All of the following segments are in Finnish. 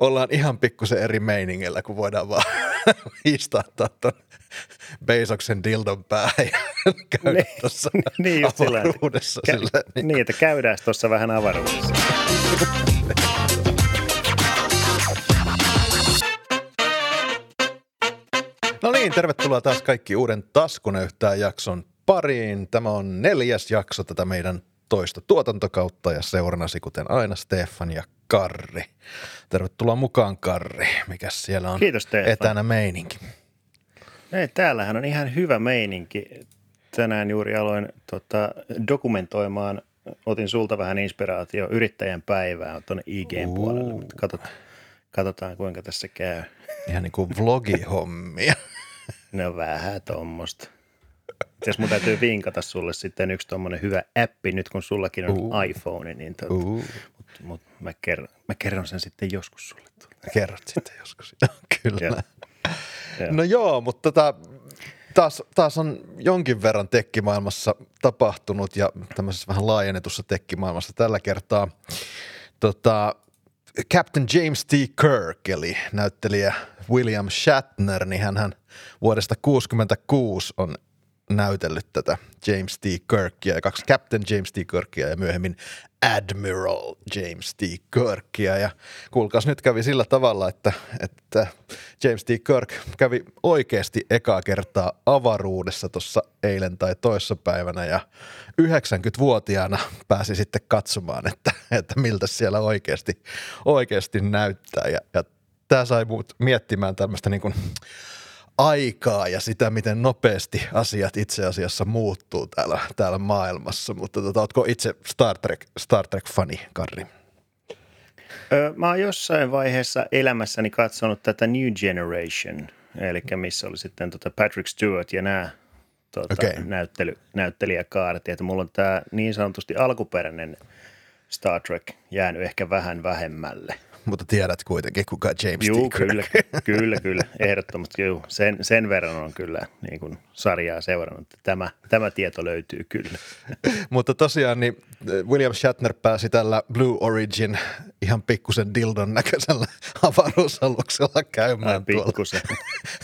ollaan ihan pikkusen eri meiningillä, kun voidaan vaan istattaa tuon Beisoksen dildon päähän ja käydä Niin, tuossa niin sillä, avaruudessa. kä- silleen, niin Niin, että käydään tuossa vähän avaruudessa. No niin, tervetuloa taas kaikki uuden Taskunöyhtää jakson pariin. Tämä on neljäs jakso tätä meidän tuotantokautta ja seurannasi kuten aina Stefan ja Karri. Tervetuloa mukaan Karri. Mikäs siellä on Kiitos, Stefan. etänä meininki? Ei, täällähän on ihan hyvä meininki. Tänään juuri aloin tota, dokumentoimaan, otin sulta vähän inspiraatio yrittäjän päivää tuonne IGn Uu. puolelle, mutta katsot, katsotaan kuinka tässä käy. Ihan niin kuin vlogihommia. Ne on vähän tuommoista. Jos mun täytyy vinkata sulle sitten yksi tuommoinen hyvä appi, nyt kun sullakin on Uu. iPhone, niin tota, Uh, mut, mut mä, kerron, mä kerron sen sitten joskus sulle. kerrot sitten joskus. Kyllä. Joo. No joo, mutta tota, taas, taas on jonkin verran tekkimaailmassa tapahtunut ja tämmöisessä vähän laajennetussa tekkimaailmassa tällä kertaa. Tota, Captain James T. Kirk, eli näyttelijä William Shatner, niin hän vuodesta 1966 on näytellyt tätä James T. Kirkia ja kaksi Captain James T. Kirkia ja myöhemmin Admiral James T. Kirkia. Ja kuulkaas nyt kävi sillä tavalla, että, että James T. Kirk kävi oikeasti ekaa kertaa avaruudessa tuossa eilen tai toissapäivänä ja 90-vuotiaana pääsi sitten katsomaan, että, että miltä siellä oikeasti, oikeasti näyttää. Ja, ja tämä sai mut miettimään tämmöistä niin kuin aikaa ja sitä, miten nopeasti asiat itse asiassa muuttuu täällä, täällä maailmassa. Mutta tota, ootko itse Star Trek, Star Trek-fani, Karri? Ö, Mä oon jossain vaiheessa elämässäni katsonut tätä New Generation, eli missä oli sitten tota Patrick Stewart ja nämä tota, Okei. näyttely, näyttelijäkaaret. Että mulla on tämä niin sanotusti alkuperäinen Star Trek jäänyt ehkä vähän vähemmälle. Mutta tiedät kuitenkin, kuka James Juu, T. Kirk. kyllä, kyllä, kyllä, ehdottomasti juu. Sen, sen verran on kyllä niin kuin sarjaa seurannut, tämä, tämä tieto löytyy kyllä. Mutta tosiaan niin William Shatner pääsi tällä Blue Origin ihan pikkusen dildon näköisellä avaruusaluksella käymään Ai tuolla,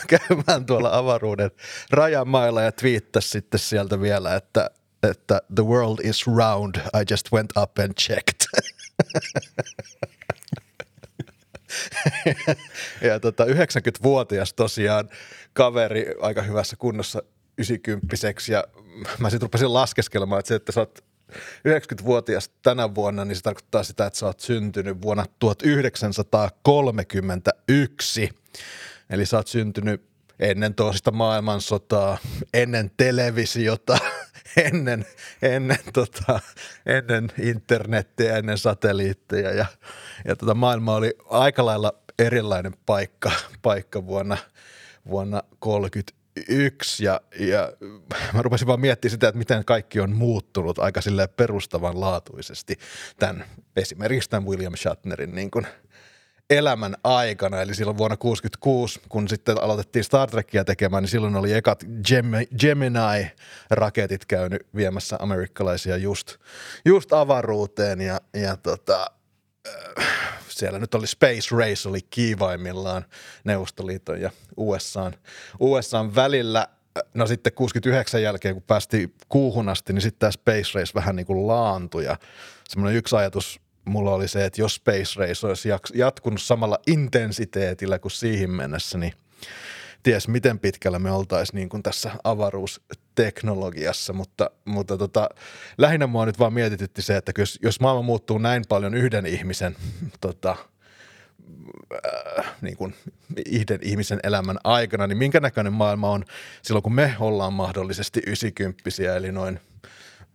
käymään tuolla avaruuden rajamailla ja twiittasi sitten sieltä vielä, että, että the world is round, I just went up and checked. ja tota, 90-vuotias tosiaan kaveri aika hyvässä kunnossa 90 ja mä sitten rupesin laskeskelemaan, että se, että sä oot 90-vuotias tänä vuonna, niin se tarkoittaa sitä, että sä oot syntynyt vuonna 1931. Eli sä oot syntynyt ennen toista maailmansotaa, ennen televisiota, ennen, ennen, tota, ennen internettiä, ennen satelliitteja. Ja, ja tota, maailma oli aika lailla erilainen paikka, paikka vuonna, vuonna 31 ja, ja mä rupesin vaan miettimään sitä, että miten kaikki on muuttunut aika perustavanlaatuisesti tämän, esimerkiksi tämän William Shatnerin niin kuin elämän aikana, eli silloin vuonna 1966, kun sitten aloitettiin Star Trekia tekemään, niin silloin oli ekat Gem- Gemini-raketit käynyt viemässä amerikkalaisia just, just avaruuteen ja, ja tota, äh, siellä nyt oli Space Race oli kiivaimmillaan Neuvostoliiton ja USAn, USAn välillä. No sitten 69 jälkeen, kun päästiin kuuhun asti, niin sitten tämä Space Race vähän niin kuin laantui ja semmoinen yksi ajatus mulla oli se, että jos Space Race olisi jatkunut samalla intensiteetillä kuin siihen mennessä, niin ties miten pitkällä me oltaisiin niin kuin tässä avaruusteknologiassa, mutta, mutta tota, lähinnä mua nyt vaan mietitytti se, että jos, jos maailma muuttuu näin paljon yhden ihmisen tota, äh, niin kuin yhden ihmisen elämän aikana, niin minkä näköinen maailma on silloin, kun me ollaan mahdollisesti 90 eli noin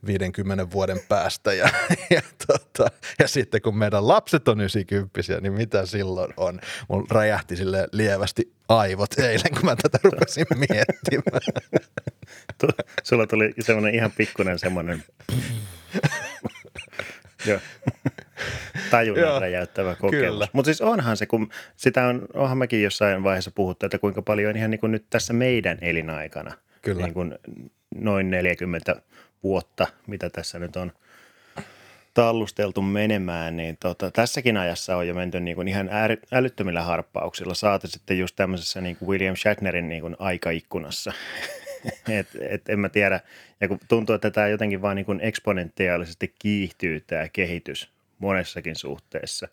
50 vuoden päästä ja, ja, tota, ja sitten kun meidän lapset on 90 niin mitä silloin on? Mulla räjähti sille lievästi aivot eilen, kun mä tätä rupesin miettimään. Sulla tuli semmoinen ihan pikkuinen semmoinen Joo. tajunnan Joo, räjäyttävä kokemus. Mutta siis onhan se, kun sitä on, onhan mekin jossain vaiheessa puhuttu, että kuinka paljon ihan niin kuin nyt tässä meidän elinaikana, Kyllä. niin kuin noin 40 vuotta, mitä tässä nyt on tallusteltu menemään, niin tota, tässäkin ajassa on jo menty niin kuin ihan älyttömillä harppauksilla. Saati sitten just tämmöisessä niin kuin William Shatnerin niin kuin aikaikkunassa. et, et, en mä tiedä, ja kun tuntuu, että tämä jotenkin vaan niin kuin eksponentiaalisesti kiihtyy tämä kehitys monessakin suhteessa.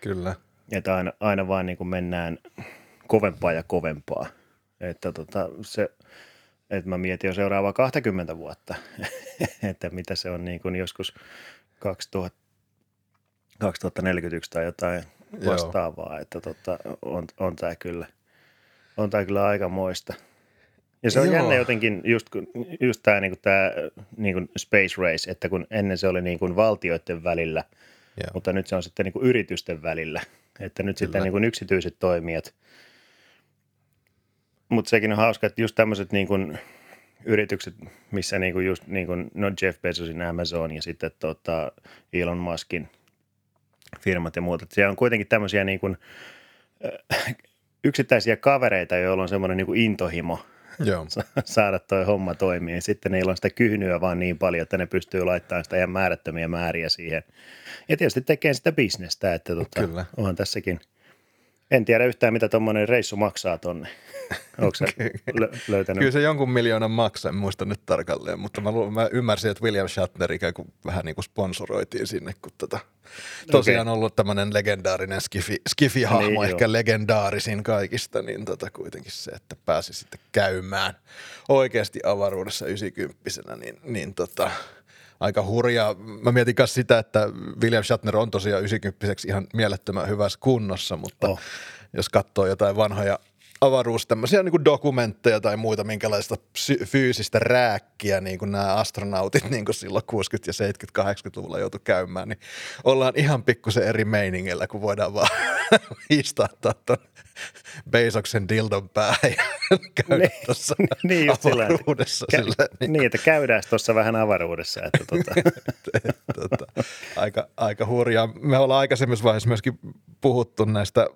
Kyllä. Että aina, aina vaan niin kuin mennään kovempaa ja kovempaa. Että tota, se, että mä mietin jo seuraavaa 20 vuotta, että mitä se on niin kuin joskus 2000, 2041 tai jotain vastaavaa, Joo. että tota, on, on tämä kyllä, on tää kyllä aika moista. Ja se on Joo. jännä jotenkin just, just tämä niinku tää, niinku space race, että kun ennen se oli niinku valtioiden välillä, Joo. mutta nyt se on sitten niinku yritysten välillä. Että nyt Kyllä. sitten niinku yksityiset toimijat. Mutta sekin on hauska, että just tämmöiset niinku yritykset, missä niinku just niinku, no Jeff Bezosin Amazon ja sitten tota Elon Muskin firmat ja muuta. Siellä on kuitenkin tämmöisiä niinku, yksittäisiä kavereita, joilla on semmoinen niinku intohimo Joo. saada toi homma toimii. Sitten niillä on sitä kyhnyä vaan niin paljon, että ne pystyy laittamaan sitä ihan määrättömiä määriä siihen. Ja tietysti tekee sitä bisnestä, että tota, Kyllä. onhan tässäkin – en tiedä yhtään, mitä tuommoinen reissu maksaa tonne. Onko se lö- löytänyt? Kyllä se jonkun miljoonan maksaa, en muista nyt tarkalleen, mutta mä, mä ymmärsin, että William Shatner ikään kuin vähän niin kuin sponsoroitiin sinne, kun tota, tosiaan okay. ollut tämmöinen legendaarinen skifi, skifi-hahmo, niin, ehkä joo. legendaarisin kaikista, niin tota kuitenkin se, että pääsi sitten käymään oikeasti avaruudessa 90 niin, niin tota, aika hurjaa. Mä mietin myös sitä, että William Shatner on tosiaan 90 ihan mielettömän hyvässä kunnossa, mutta oh. jos katsoo jotain vanhoja avaruus tämmöisiä niin kuin dokumentteja tai muita, minkälaista fyysistä rääkkiä niin kuin nämä astronautit niin kuin silloin 60- ja 70-80-luvulla joutu käymään, niin ollaan ihan pikkusen eri meiningillä, kun voidaan vaan istahtaa tuon Beisoksen dildon päähän ja käydä niin, tuossa niin avaruudessa. Sillä, sillä, niin, niin, että käydään tuossa vähän avaruudessa. Että tota. tota, aika, aika hurjaa. Me ollaan aikaisemmissa vaiheessa myöskin puhuttu näistä,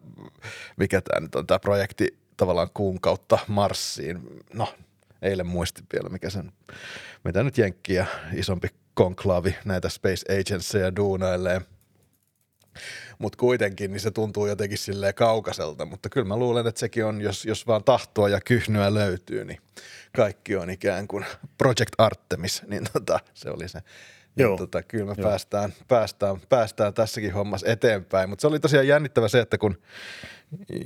mikä tämä nyt on tämä projekti tavallaan kuun kautta Marsiin. No, eilen muistin vielä, mikä sen, mitä nyt Jenkkiä isompi konklaavi näitä Space Agencyja duunailee. Mutta kuitenkin niin se tuntuu jotenkin silleen kaukaiselta, mutta kyllä mä luulen, että sekin on, jos, jos vaan tahtoa ja kyhnyä löytyy, niin kaikki on ikään kuin Project Artemis, niin tota, se oli se niin Joo. Tota, kyllä me Joo. päästään, päästään, päästään tässäkin hommassa eteenpäin. Mutta se oli tosiaan jännittävä se, että kun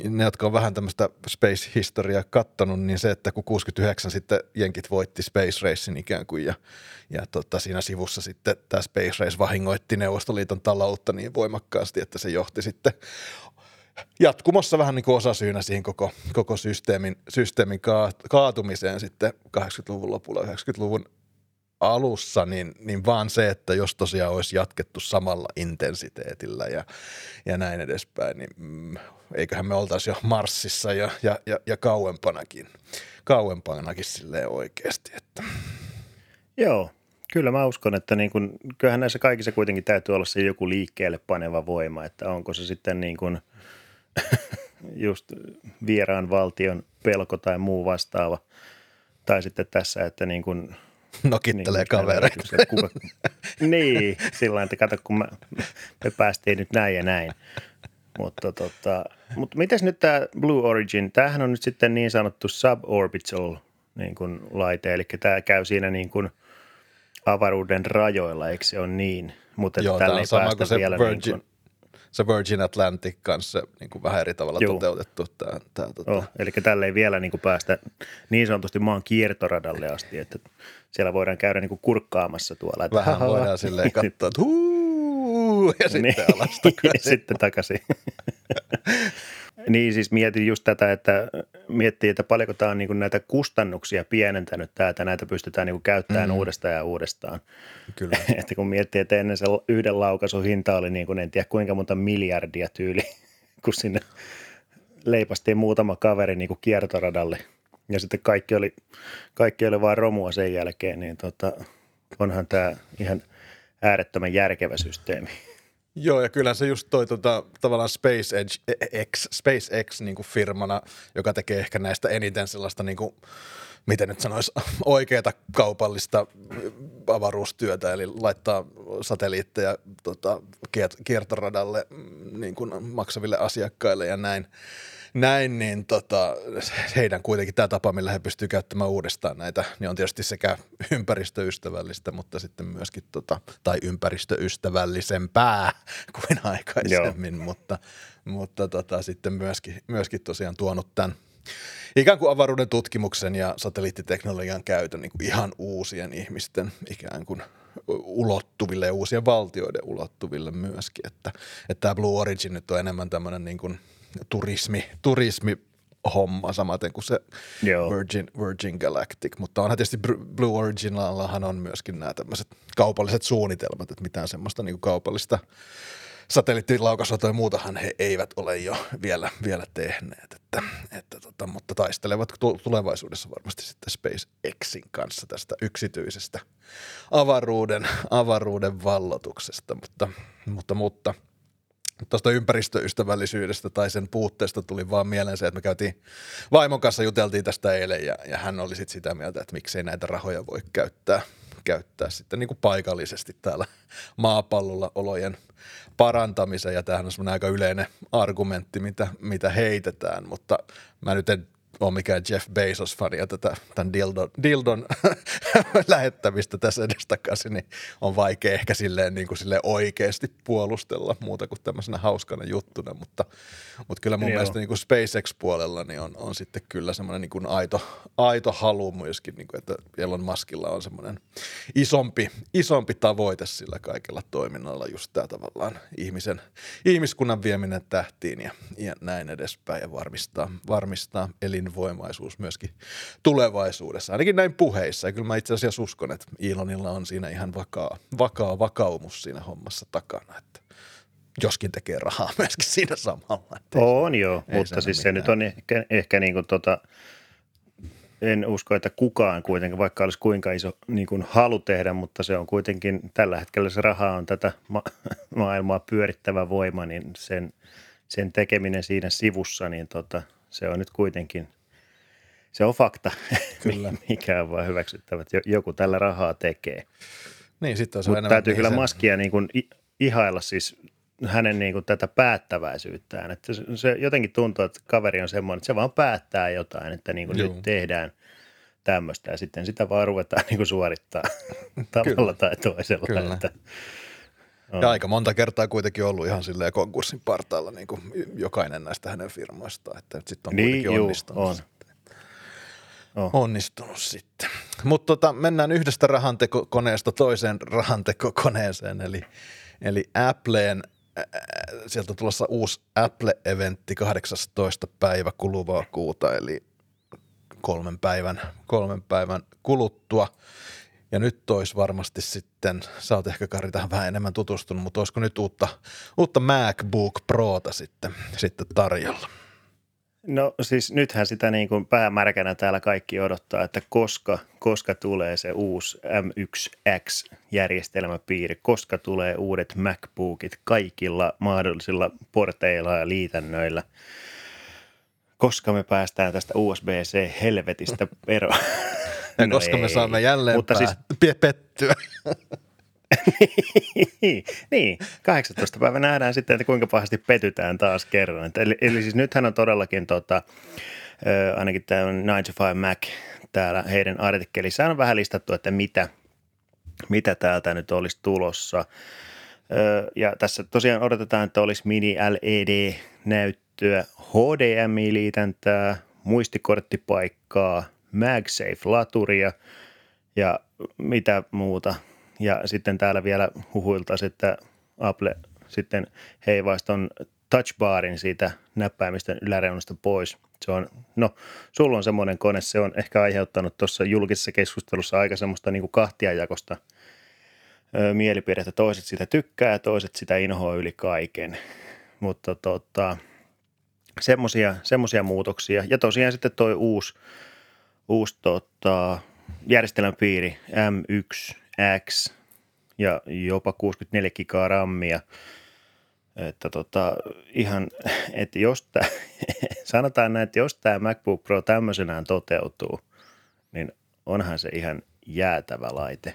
ne, jotka on vähän tämmöistä space-historiaa kattonut, niin se, että kun 69 sitten jenkit voitti Space Racein ikään kuin ja, ja tota, siinä sivussa sitten tämä Space Race vahingoitti Neuvostoliiton taloutta niin voimakkaasti, että se johti sitten jatkumossa vähän niin kuin osasyynä siihen koko, koko systeemin, systeemin kaatumiseen sitten 80-luvun lopulla, 90-luvun alussa, niin, niin vaan se, että jos tosiaan olisi jatkettu samalla intensiteetillä ja, ja näin edespäin, niin mm, eiköhän me oltaisi jo Marsissa ja, ja, ja, ja kauempanakin, kauempanakin silleen oikeasti. Että. Joo, kyllä mä uskon, että niin kun, kyllähän näissä kaikissa kuitenkin täytyy olla se joku liikkeelle paneva voima, että onko se sitten niin kuin just vieraan valtion pelko tai muu vastaava, tai sitten tässä, että niin kuin – Nokittelee niin, kavereita. Kuka... niin, sillä että kato, kun mä, me päästiin nyt näin ja näin. Mutta tota, mutta mitäs nyt tämä Blue Origin, tämähän on nyt sitten niin sanottu suborbital niin kuin laite, eli tämä käy siinä niin kuin avaruuden rajoilla, eikö se ole niin? Mutta Joo, tällä ei sama kuin se vielä Virgin, niin kuin, se Virgin Atlantic kanssa niin kuin vähän eri tavalla Joo. toteutettu. Tämä, tämä, tota. oh, eli tälle ei vielä niin kuin päästä niin sanotusti maan kiertoradalle asti, että siellä voidaan käydä niin kuin kurkkaamassa tuolla. Että, vähän voidaan silleen katsoa, että huu, ja sitten niin, alas takaisin. sitten takaisin. Niin siis mietin just tätä, että miettii, että paljonko tämä on niin kuin näitä kustannuksia pienentänyt tämä, että näitä pystytään niin kuin käyttämään mm. uudestaan ja uudestaan. Kyllä. että kun miettii, että ennen se yhden laukaisun hinta oli niin kuin en tiedä kuinka monta miljardia tyyli, kun sinne leipastiin muutama kaveri niin kuin kiertoradalle ja sitten kaikki oli, kaikki oli vaan romua sen jälkeen, niin tota, onhan tämä ihan äärettömän järkevä systeemi. Joo, ja kyllä se just toi tota, tavallaan SpaceX, X, SpaceX niin kuin firmana, joka tekee ehkä näistä eniten sellaista, niin kuin, miten nyt sanoisi, oikeata kaupallista avaruustyötä, eli laittaa satelliitteja tota, kiertoradalle mm, niin kuin maksaville asiakkaille ja näin näin, niin tota, heidän kuitenkin tämä tapa, millä he pystyvät käyttämään uudestaan näitä, niin on tietysti sekä ympäristöystävällistä, mutta sitten myöskin, tota, tai ympäristöystävällisempää kuin aikaisemmin, Joo. mutta, mutta tota, sitten myöskin, myöskin tosiaan tuonut tämän ikään kuin avaruuden tutkimuksen ja satelliittiteknologian käytön niin kuin ihan uusien ihmisten ikään kuin ulottuville ja uusien valtioiden ulottuville myöskin, että, että tämä Blue Origin nyt on enemmän tämmöinen niin kuin – turismi, turismi homma samaten kuin se Joo. Virgin, Virgin Galactic, mutta onhan tietysti Blue Originallahan on myöskin nämä tämmöiset kaupalliset suunnitelmat, että mitään semmoista niin kaupallista satelliittilaukasotoja ja muutahan he eivät ole jo vielä, vielä tehneet, että, että tota, mutta taistelevat tulevaisuudessa varmasti sitten SpaceXin kanssa tästä yksityisestä avaruuden, avaruuden vallotuksesta, mutta, mutta, mutta – tuosta ympäristöystävällisyydestä tai sen puutteesta tuli vaan mieleen se, että me käytiin vaimon kanssa juteltiin tästä eilen ja, ja hän oli sitten sitä mieltä, että miksei näitä rahoja voi käyttää, käyttää sitten niin kuin paikallisesti täällä maapallolla olojen parantamiseen. Ja tämähän on semmoinen aika yleinen argumentti, mitä, mitä heitetään, mutta mä nyt en ole mikään Jeff Bezos-fani ja tätä, tämän dildon, dildon lähettämistä tässä edestakaisin, niin on vaikea ehkä silleen, niin kuin silleen oikeasti puolustella muuta kuin tämmöisenä hauskana juttuna, mutta, mutta kyllä mun Joo. mielestä niin kuin SpaceX-puolella niin on, on sitten kyllä semmoinen niin kuin aito, aito halu myöskin, niin kuin, että Elon Muskilla on semmoinen isompi, isompi tavoite sillä kaikella toiminnalla, just tämä tavallaan ihmisen, ihmiskunnan vieminen tähtiin ja, ja näin edespäin ja varmistaa, varmistaa elin voimaisuus myöskin tulevaisuudessa, ainakin näin puheissa. Ja kyllä mä itse asiassa uskon, että Elonilla on siinä ihan vakaa, vakaa vakaumus siinä hommassa takana, että joskin tekee rahaa myöskin siinä samalla. Että on ei, joo, ei mutta siis se nyt on ehkä, ehkä niin kuin tota, en usko, että kukaan kuitenkin, vaikka olisi kuinka iso niin kuin halu tehdä, mutta se on kuitenkin, tällä hetkellä se raha on tätä ma- maailmaa pyörittävä voima, niin sen, sen tekeminen siinä sivussa, niin tota, se on nyt kuitenkin se on fakta, kyllä. mikä on vaan hyväksyttävä, että joku tällä rahaa tekee. Niin, sitten on Mutta täytyy kyllä maskia niin kuin ihailla siis hänen niin kuin tätä päättäväisyyttään. Että se, se jotenkin tuntuu, että kaveri on semmoinen, että se vaan päättää jotain, että niin kuin nyt tehdään tämmöistä ja sitten sitä vaan ruvetaan niin kuin suorittaa tavalla tai toisella. Kyllä. Että, on. Ja aika monta kertaa kuitenkin ollut ihan silleen konkurssin partaalla niin kuin jokainen näistä hänen firmoistaan, että sitten on niin, kuitenkin onnistunut. On oh. onnistunut sitten. Mutta tota, mennään yhdestä rahantekokoneesta toiseen rahantekokoneeseen, eli, eli Appleen sieltä on tulossa uusi Apple-eventti 18. päivä kuluvaa kuuta, eli kolmen päivän, kolmen päivän kuluttua. Ja nyt olisi varmasti sitten, sä oot ehkä Kari tähän vähän enemmän tutustunut, mutta olisiko nyt uutta, uutta MacBook Prota sitten, sitten tarjolla? No siis nythän sitä niin kuin päämärkänä täällä kaikki odottaa, että koska, koska tulee se uusi M1X-järjestelmäpiiri, koska tulee uudet MacBookit kaikilla mahdollisilla porteilla ja liitännöillä, koska me päästään tästä USB-C-helvetistä eroon. Ja no koska ei. me saamme jälleen Mutta pää- siis... pettyä. niin, 18. päivä nähdään sitten, että kuinka pahasti petytään taas kerran. Eli, eli siis nythän on todellakin tota, ainakin tämä 9 to 5 Mac täällä heidän artikkelissaan on vähän listattu, että mitä, mitä täältä nyt olisi tulossa. Ja tässä tosiaan odotetaan, että olisi mini LED-näyttöä, HDMI-liitäntää, muistikorttipaikkaa, MagSafe-laturia ja mitä muuta – ja sitten täällä vielä huhuiltaisiin, että Apple sitten heivaisi tuon touchbarin siitä näppäimisten yläreunasta pois. Se on, no, sulla on semmoinen kone, se on ehkä aiheuttanut tuossa julkisessa keskustelussa aika semmoista niin kahtiajakosta mielipidettä. Toiset sitä tykkää ja toiset sitä inhoa yli kaiken. Mutta tota, semmoisia, semmoisia muutoksia. Ja tosiaan sitten toi uusi, uusi tota, järjestelmäpiiri M1 X ja jopa 64 gigaa rammia. Että tota, ihan, että jos tää, sanotaan näin, että jos tämä MacBook Pro tämmöisenään toteutuu, niin onhan se ihan jäätävä laite.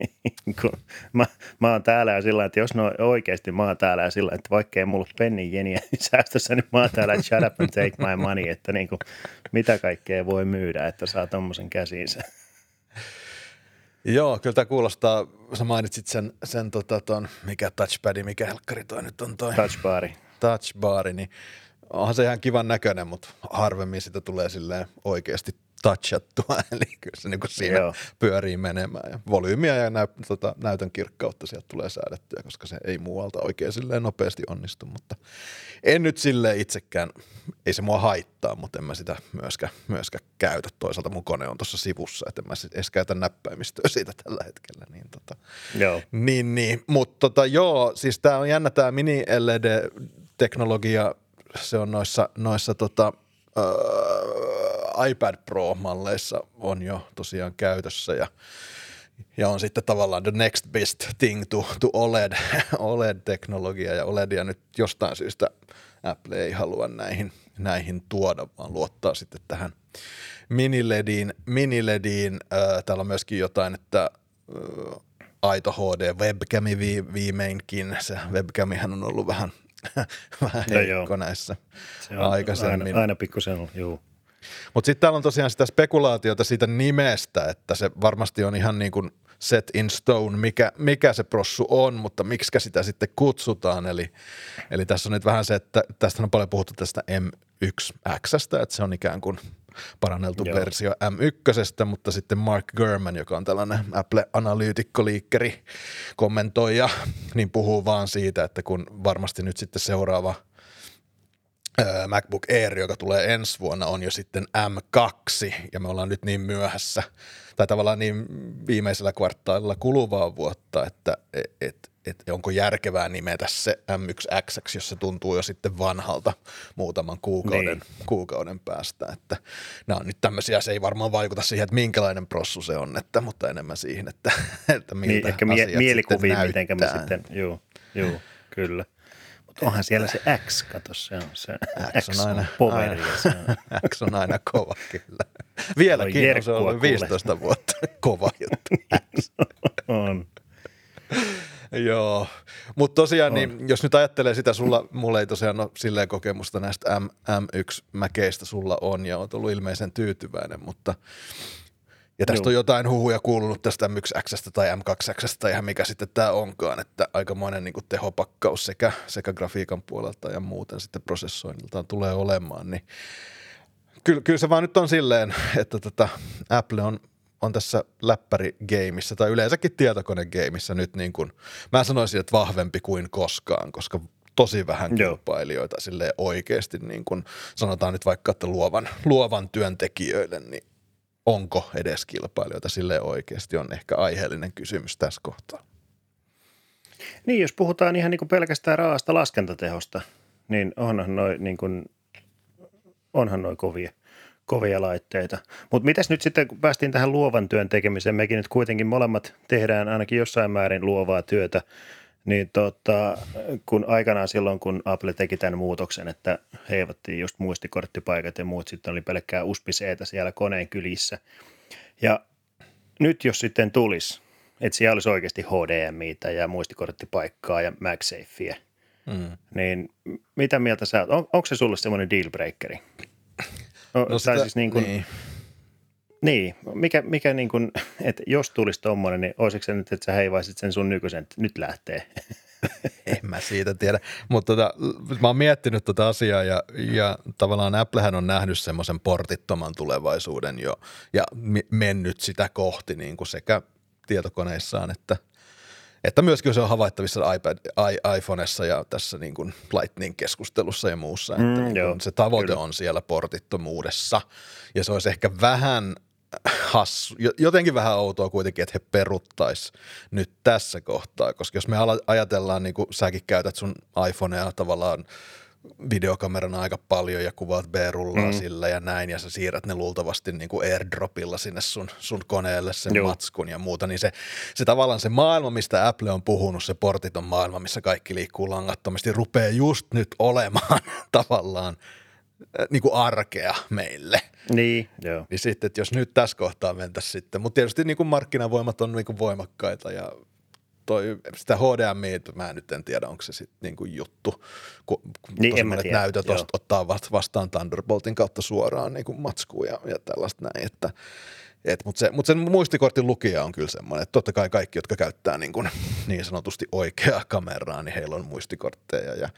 kun mä, mä oon täällä ja sillä että jos no oikeasti mä oon täällä ja sillä että vaikka ei mulla ole pennin jeniä säästössä, niin mä oon täällä, että shut up and take my money, että niin kuin, mitä kaikkea voi myydä, että saa tommosen käsiinsä. Joo, kyllä tämä kuulostaa, sä mainitsit sen, sen tota, ton, mikä touchpadi, mikä helkkari toi nyt on toi. Touchbari. Touchbari, niin onhan se ihan kivan näköinen, mutta harvemmin sitä tulee silleen oikeasti touchattua, eli kyllä se niin kuin siinä Joo. pyörii menemään. Ja volyymiä ja näy, tota, näytön kirkkautta sieltä tulee säädettyä, koska se ei muualta oikein silleen nopeasti onnistu, mutta en nyt sille itsekään, ei se mua haittaa, mutta en mä sitä myöskään, myöskään käytä. Toisaalta mun kone on tuossa sivussa, että en mä edes käytä näppäimistöä siitä tällä hetkellä. Niin, tota, joo. niin, niin. mutta tota, joo, siis tämä on jännä tämä mini-LED-teknologia, se on noissa, noissa tota, öö, iPad Pro-malleissa on jo tosiaan käytössä ja ja on sitten tavallaan the next best thing to, to OLED, OLED-teknologia ja OLEDia nyt jostain syystä Apple ei halua näihin, näihin tuoda, vaan luottaa sitten tähän minilediin. minilediin. Äh, täällä on myöskin jotain, että äh, aito HD webcami vi, viimeinkin. Se webcamihän on ollut vähän, vähän heikko näissä se on aikaisemmin. Aina, aina pikkusen, joo. Mutta sitten täällä on tosiaan sitä spekulaatiota siitä nimestä, että se varmasti on ihan niin kuin set in stone, mikä, mikä se prossu on, mutta miksi sitä sitten kutsutaan. Eli, eli tässä on nyt vähän se, että tästä on paljon puhuttu tästä M1X, että se on ikään kuin paranneltu Joo. versio M1, mutta sitten Mark Gurman, joka on tällainen Apple-analyytikkoliikkeri, kommentoija, niin puhuu vaan siitä, että kun varmasti nyt sitten seuraava – MacBook Air, joka tulee ensi vuonna, on jo sitten M2, ja me ollaan nyt niin myöhässä, tai tavallaan niin viimeisellä kvartaalilla kuluvaa vuotta, että et, et, et onko järkevää nimetä se M1X, jos se tuntuu jo sitten vanhalta muutaman kuukauden, niin. kuukauden päästä. Että nämä on nyt tämmöisiä, se ei varmaan vaikuta siihen, että minkälainen prossu se on, että, mutta enemmän siihen, että, että miltä niin, ehkä mie- mielikuviin, miten me sitten, joo, joo, kyllä. Onhan siellä se X, kato, se on se X, on aina, poveri. Aina, X on aina kova, kyllä. Vieläkin on se ollut 15 kuule. vuotta kova juttu. On. Joo, mutta tosiaan, niin, jos nyt ajattelee sitä, sulla, mulla ei tosiaan ole silleen kokemusta näistä M, M1-mäkeistä sulla on ja olet ollut ilmeisen tyytyväinen, mutta ja tästä Joo. on jotain huhuja kuulunut tästä M1X tai M2X tai ihan mikä sitten tämä onkaan, että aikamoinen niin tehopakkaus sekä, sekä grafiikan puolelta ja muuten sitten prosessoinniltaan tulee olemaan, niin kyllä, kyllä se vaan nyt on silleen, että tota, Apple on, on tässä läppärigeimissä tai yleensäkin tietokonegeimissä nyt niin kuin, mä sanoisin, että vahvempi kuin koskaan, koska tosi vähän kilpailijoita sille oikeasti, niin kuin sanotaan nyt vaikka, että luovan, luovan työntekijöille, niin onko edes kilpailijoita sille oikeasti on ehkä aiheellinen kysymys tässä kohtaa. Niin, jos puhutaan ihan niin kuin pelkästään raasta laskentatehosta, niin onhan noin niin kuin, onhan noin kovia, kovia laitteita. Mutta mitäs nyt sitten, kun päästiin tähän luovan työn tekemiseen, mekin nyt kuitenkin molemmat tehdään ainakin jossain määrin luovaa työtä, niin tota, kun aikanaan silloin, kun Apple teki tämän muutoksen, että heivattiin just muistikorttipaikat ja muut, sitten oli pelkkää usb siellä koneen kylissä. Ja nyt jos sitten tulisi, että siellä olisi oikeasti HDMI ja muistikorttipaikkaa ja MagSafea, mm. niin mitä mieltä sä oot? On, onko se sulle semmoinen dealbreakeri? No, no sitä, siis niin kuin, niin. Niin, mikä, mikä niin kuin, että jos tulisi tuommoinen, niin olisiko se nyt, että sä heivaisit sen sun nykyisen, että nyt lähtee? en mä siitä tiedä, mutta tota, mä oon miettinyt tota asiaa ja, ja tavallaan Applehän on nähnyt semmoisen portittoman tulevaisuuden jo ja mennyt sitä kohti niin kuin sekä tietokoneissaan että, että myöskin se on havaittavissa iPad, i, iPhoneessa ja tässä niin kuin Lightning-keskustelussa ja muussa, että mm, niin joo, se tavoite kyllä. on siellä portittomuudessa ja se olisi ehkä vähän – hassu, jotenkin vähän outoa kuitenkin, että he peruttais nyt tässä kohtaa, koska jos me ajatellaan, niin kuin säkin käytät sun iPhonea tavallaan videokamerana aika paljon ja kuvaat B-rullaa mm. sillä ja näin, ja sä siirrät ne luultavasti niin kuin airdropilla sinne sun, sun koneelle sen Joo. matskun ja muuta, niin se, se tavallaan se maailma, mistä Apple on puhunut, se portiton maailma, missä kaikki liikkuu langattomasti, rupeaa just nyt olemaan tavallaan niin kuin arkea meille. Niin, joo. Niin sitten, että jos nyt tässä kohtaa mentäisiin sitten, mutta tietysti niin kuin markkinavoimat on niin kuin voimakkaita ja toi, sitä HDMI, mä nyt en tiedä, onko se sitten niin kuin juttu, kun niin, tosi monet näytöt joo. ottaa vastaan Thunderboltin kautta suoraan niin kuin matskuun ja, ja tällaista näin, että mutta se, mut sen muistikortin lukija on kyllä semmoinen, että totta kai kaikki, jotka käyttää niin, kuin, niin sanotusti oikeaa kameraa, niin heillä on muistikortteja ja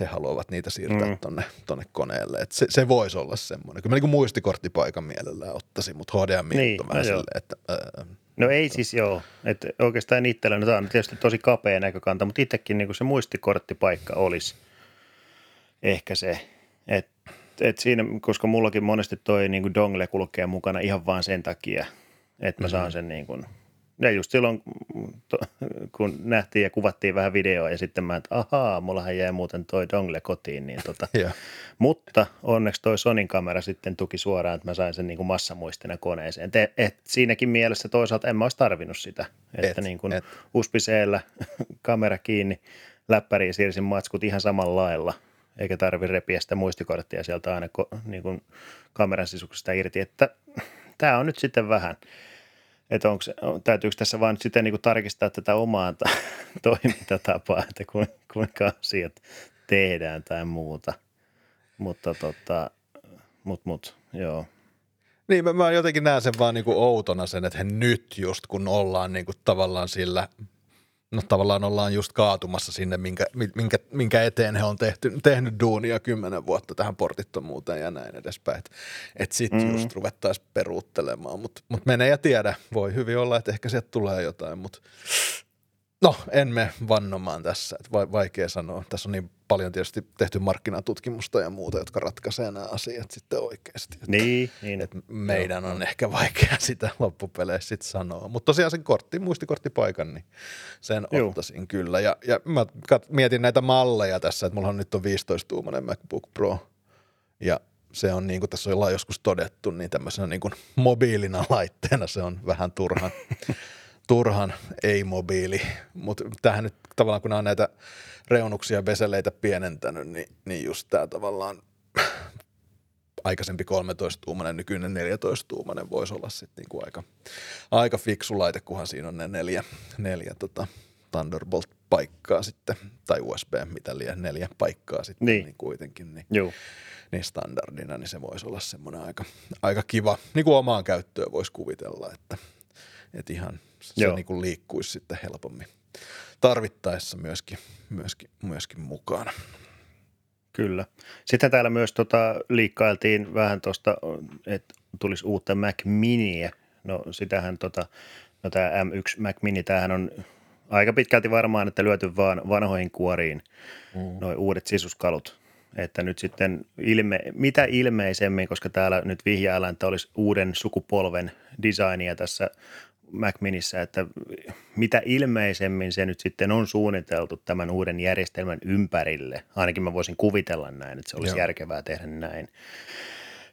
he haluavat niitä siirtää mm. tonne, tonne koneelle. Et se, se voisi olla semmoinen. Kyllä mä niin muistikorttipaikan mielellään ottaisin, mutta HDMI niin, on vähän no silleen, että... Ää, No ei siis joo, että oikeastaan itsellä, no tämä on tietysti tosi kapea näkökanta, mutta itsekin niin se muistikorttipaikka olisi ehkä se, että et siinä, koska mullakin monesti toi niin kuin dongle kulkee mukana ihan vaan sen takia, että mä saan mm-hmm. sen niin kuin, ja just silloin, kun nähtiin ja kuvattiin vähän videoa ja sitten mä, että ahaa, mullahan jäi muuten toi dongle kotiin, niin tota, yeah. mutta onneksi toi Sonin kamera sitten tuki suoraan, että mä sain sen niin kuin massamuistina koneeseen. Et, et, siinäkin mielessä toisaalta en mä olisi tarvinnut sitä, että et, niin kuin usb kamera kiinni, läppäriin siirsin matskut ihan samalla lailla – eikä tarvi repiä sitä muistikorttia sieltä aina niin kuin kameran sisuksesta irti, että tämä on nyt sitten vähän, että onko, täytyykö tässä vaan sitten niin kuin tarkistaa tätä omaa toimintatapaa, että kuinka asiat tehdään tai muuta, mutta tota, mut, mut, joo. Niin, mä, mä jotenkin näen sen vaan niin kuin outona sen, että he nyt just kun ollaan niin kuin tavallaan sillä no tavallaan ollaan just kaatumassa sinne, minkä, minkä, minkä eteen he on tehty, tehnyt duunia kymmenen vuotta tähän portittomuuteen ja näin edespäin. Että et sitten mm. just ruvettaisiin peruuttelemaan, mutta mut menee ja tiedä. Voi hyvin olla, että ehkä sieltä tulee jotain, mutta No, en me vannomaan tässä, että vaikea sanoa. Tässä on niin paljon tietysti tehty markkinatutkimusta ja muuta, jotka ratkaisee nämä asiat sitten oikeasti. Että, niin, niin. Että meidän on ehkä vaikea sitä loppupeleissä sitten sanoa. Mutta tosiaan sen kortti, muistikorttipaikan, niin sen Juu. ottaisin kyllä. Ja, ja mä kat, mietin näitä malleja tässä, että mulla nyt on 15-tuumainen MacBook Pro ja se on niin kuin tässä ollaan joskus todettu, niin tämmöisenä niin kuin mobiilina laitteena se on vähän turhan turhan ei-mobiili, mutta tähän nyt tavallaan kun nämä on näitä reunuksia beseleitä pienentänyt, niin, niin just tämä tavallaan aikaisempi 13-tuumainen, nykyinen 14-tuumainen voisi olla sitten niinku aika, aika fiksu laite, kunhan siinä on ne neljä, neljä tota Thunderbolt-paikkaa sitten, tai USB, mitä liian neljä paikkaa sitten niin. niin kuitenkin, niin, Joo. niin standardina, niin se voisi olla semmoinen aika, aika kiva, niin kuin omaan käyttöön voisi kuvitella, että, että ihan – se niin kuin liikkuisi sitten helpommin tarvittaessa myöskin, myöskin, myöskin mukana. Kyllä. Sitten täällä myös tota, liikkailtiin vähän tuosta, että tulisi uutta Mac Miniä. No sitähän tota, no tämä M1 Mac Mini, tämähän on aika pitkälti varmaan, että lyöty vaan vanhoihin kuoriin mm. noin uudet sisuskalut. Että nyt sitten ilme, mitä ilmeisemmin, koska täällä nyt vihjaillaan, että olisi uuden sukupolven designia tässä Mac Minissä, että mitä ilmeisemmin se nyt sitten on suunniteltu tämän uuden järjestelmän ympärille. Ainakin mä voisin kuvitella näin, että se olisi Joo. järkevää tehdä näin.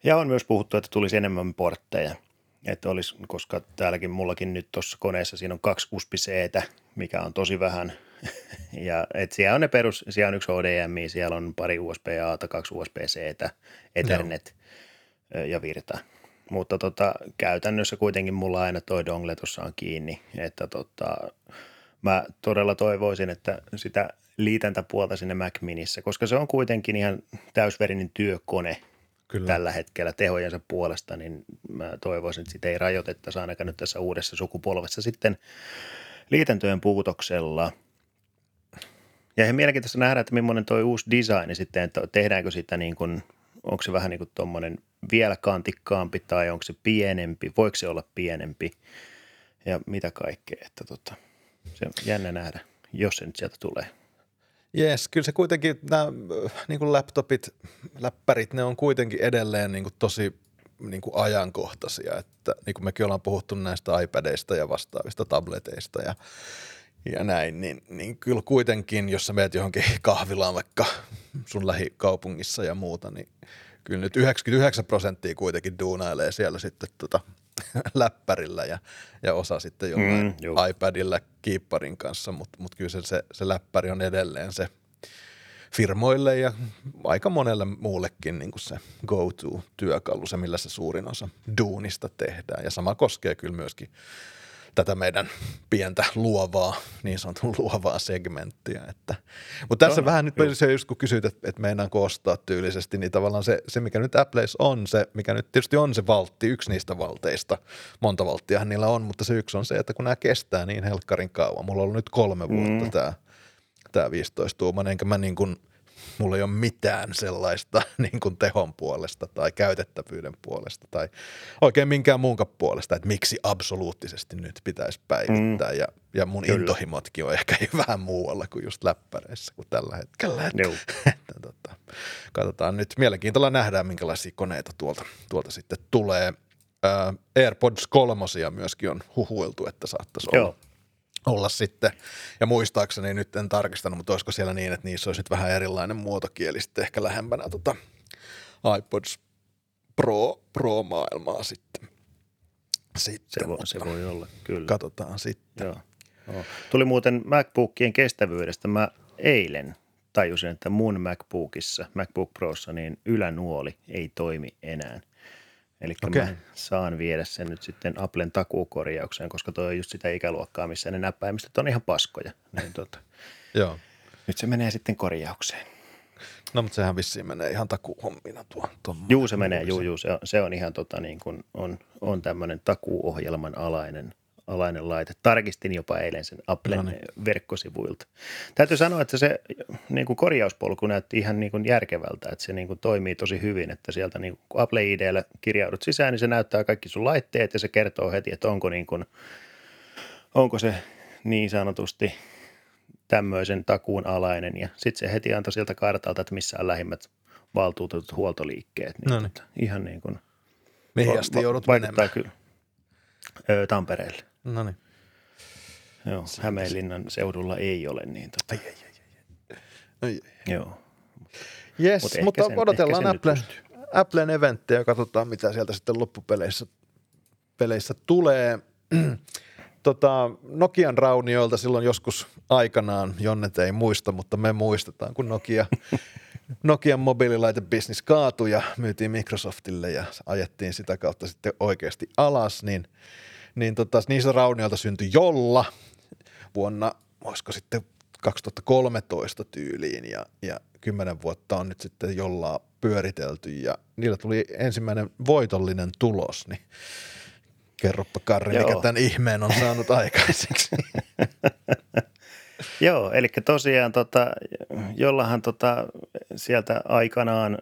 Ja on myös puhuttu, että tulisi enemmän portteja. Että olisi, koska täälläkin mullakin nyt tuossa koneessa siinä on kaksi usb mikä on tosi vähän. ja et siellä on ne perus, siellä on yksi HDMI, siellä on pari USB-A, kaksi USB-C, Ethernet Joo. ja virta mutta tota, käytännössä kuitenkin mulla aina toi dongle tuossa on kiinni, että tota, mä todella toivoisin, että sitä liitäntäpuolta sinne Mac Minissä, koska se on kuitenkin ihan täysverinen työkone Kyllä. tällä hetkellä tehojensa puolesta, niin mä toivoisin, että sitä ei rajoitettaisi ainakaan nyt tässä uudessa sukupolvessa sitten liitäntöjen puutoksella. Ja ihan mielenkiintoista nähdä, että millainen tuo uusi design sitten, että tehdäänkö sitä niin kuin, onko se vähän niin kuin tuommoinen vielä kantikkaampi tai onko se pienempi, voiko se olla pienempi ja mitä kaikkea. Että tota, se on jännä nähdä, jos se nyt sieltä tulee. Jees, kyllä se kuitenkin, nämä niin kuin laptopit, läppärit, ne on kuitenkin edelleen niin kuin tosi niin kuin ajankohtaisia, että niin kuin mekin ollaan puhuttu näistä iPadeista ja vastaavista tableteista ja, ja näin, niin, niin kyllä kuitenkin, jos sä meet johonkin kahvilaan vaikka sun lähikaupungissa ja muuta, niin kyllä nyt 99 prosenttia kuitenkin duunailee siellä sitten tota, läppärillä ja, ja osa sitten jollain mm, iPadilla kiipparin kanssa, mutta mut kyllä se, se, se läppäri on edelleen se, firmoille ja aika monelle muullekin niin kuin se go-to-työkalu, se millä se suurin osa duunista tehdään. Ja sama koskee kyllä myöskin tätä meidän pientä luovaa, niin sanotun luovaa segmenttiä. Että. Mutta tässä no, vähän nyt se just kun kysyt, että, että meidän ostaa tyylisesti, niin tavallaan se, se, mikä nyt Appleissa on, se, mikä nyt tietysti on se valtti, yksi niistä valteista, monta valttiahan niillä on, mutta se yksi on se, että kun nämä kestää niin helkkarin kauan, mulla on ollut nyt kolme vuotta mm. tämä tämä 15 tuumainen, enkä mä niin kuin mulla ei ole mitään sellaista niin kuin tehon puolesta tai käytettävyyden puolesta tai oikein minkään muunkaan puolesta, että miksi absoluuttisesti nyt pitäisi päivittää. Mm. Ja, ja mun Kyllä. intohimotkin on ehkä vähän muualla kuin just läppäreissä kuin tällä hetkellä. Että, että, tota, katsotaan nyt. Mielenkiintoilla nähdään, minkälaisia koneita tuolta, tuolta sitten tulee. Ää, AirPods kolmosia myöskin on huhuiltu, että saattaisi Joo. olla olla sitten. Ja muistaakseni nyt en tarkistanut, mutta olisiko siellä niin, että niissä olisi nyt vähän erilainen muotokieli sitten ehkä lähempänä tota iPods Pro, Pro-maailmaa sitten. sitten se, voi, se voi olla, kyllä. Katsotaan sitten. Joo. Joo. Tuli muuten MacBookien kestävyydestä. Mä eilen tajusin, että mun MacBookissa, MacBook Prossa, niin ylänuoli ei toimi enää. Eli okay. mä saan viedä sen nyt sitten Applen takuukorjaukseen, koska tuo on just sitä ikäluokkaa, missä ne näppäimistöt on ihan paskoja. Niin tota, Joo. Nyt se menee sitten korjaukseen. No mutta sehän vissiin menee ihan takuuhommina tuo juu se menee, juu, juu se, on, se on ihan tota niin kuin on, on tämmöinen takuuohjelman alainen alainen laite. Tarkistin jopa eilen sen Applen no niin. verkkosivuilta. Täytyy sanoa, että se niin kuin korjauspolku näytti ihan niin kuin järkevältä, että se niin kuin toimii tosi hyvin, että sieltä niin kuin Apple IDllä kirjaudut sisään, niin se näyttää kaikki sun laitteet ja se kertoo heti, että onko, niin kuin, onko se niin sanotusti tämmöisen takuun alainen ja sitten se heti antoi sieltä kartalta, että missä on lähimmät valtuutetut huoltoliikkeet. Niin no niin. Ihan niin kuin, Mihin asti joudut menemään? Kyllä. Öö, Tampereelle. No niin. Joo, se, Hämeenlinnan seudulla ei ole niin. Tota. Ai, ai, ai, ai. ai. Joo. Yes, Mut mutta sen, odotellaan Apple, Applen eventtejä ja katsotaan, mitä sieltä sitten loppupeleissä peleissä tulee. tota, Nokian raunioilta silloin joskus aikanaan, Jonnet ei muista, mutta me muistetaan, kun Nokia, Nokian mobiililaitebisnis kaatui ja myytiin Microsoftille ja ajettiin sitä kautta sitten oikeasti alas, niin – niin tota, niissä raunioilta syntyi jolla vuonna, olisiko sitten 2013 tyyliin ja, ja kymmenen vuotta on nyt sitten jollaa pyöritelty ja niillä tuli ensimmäinen voitollinen tulos, niin kerropa Karri, Joo. mikä tämän ihmeen on saanut aikaiseksi. Joo, eli tosiaan tota, jollahan tota, sieltä aikanaan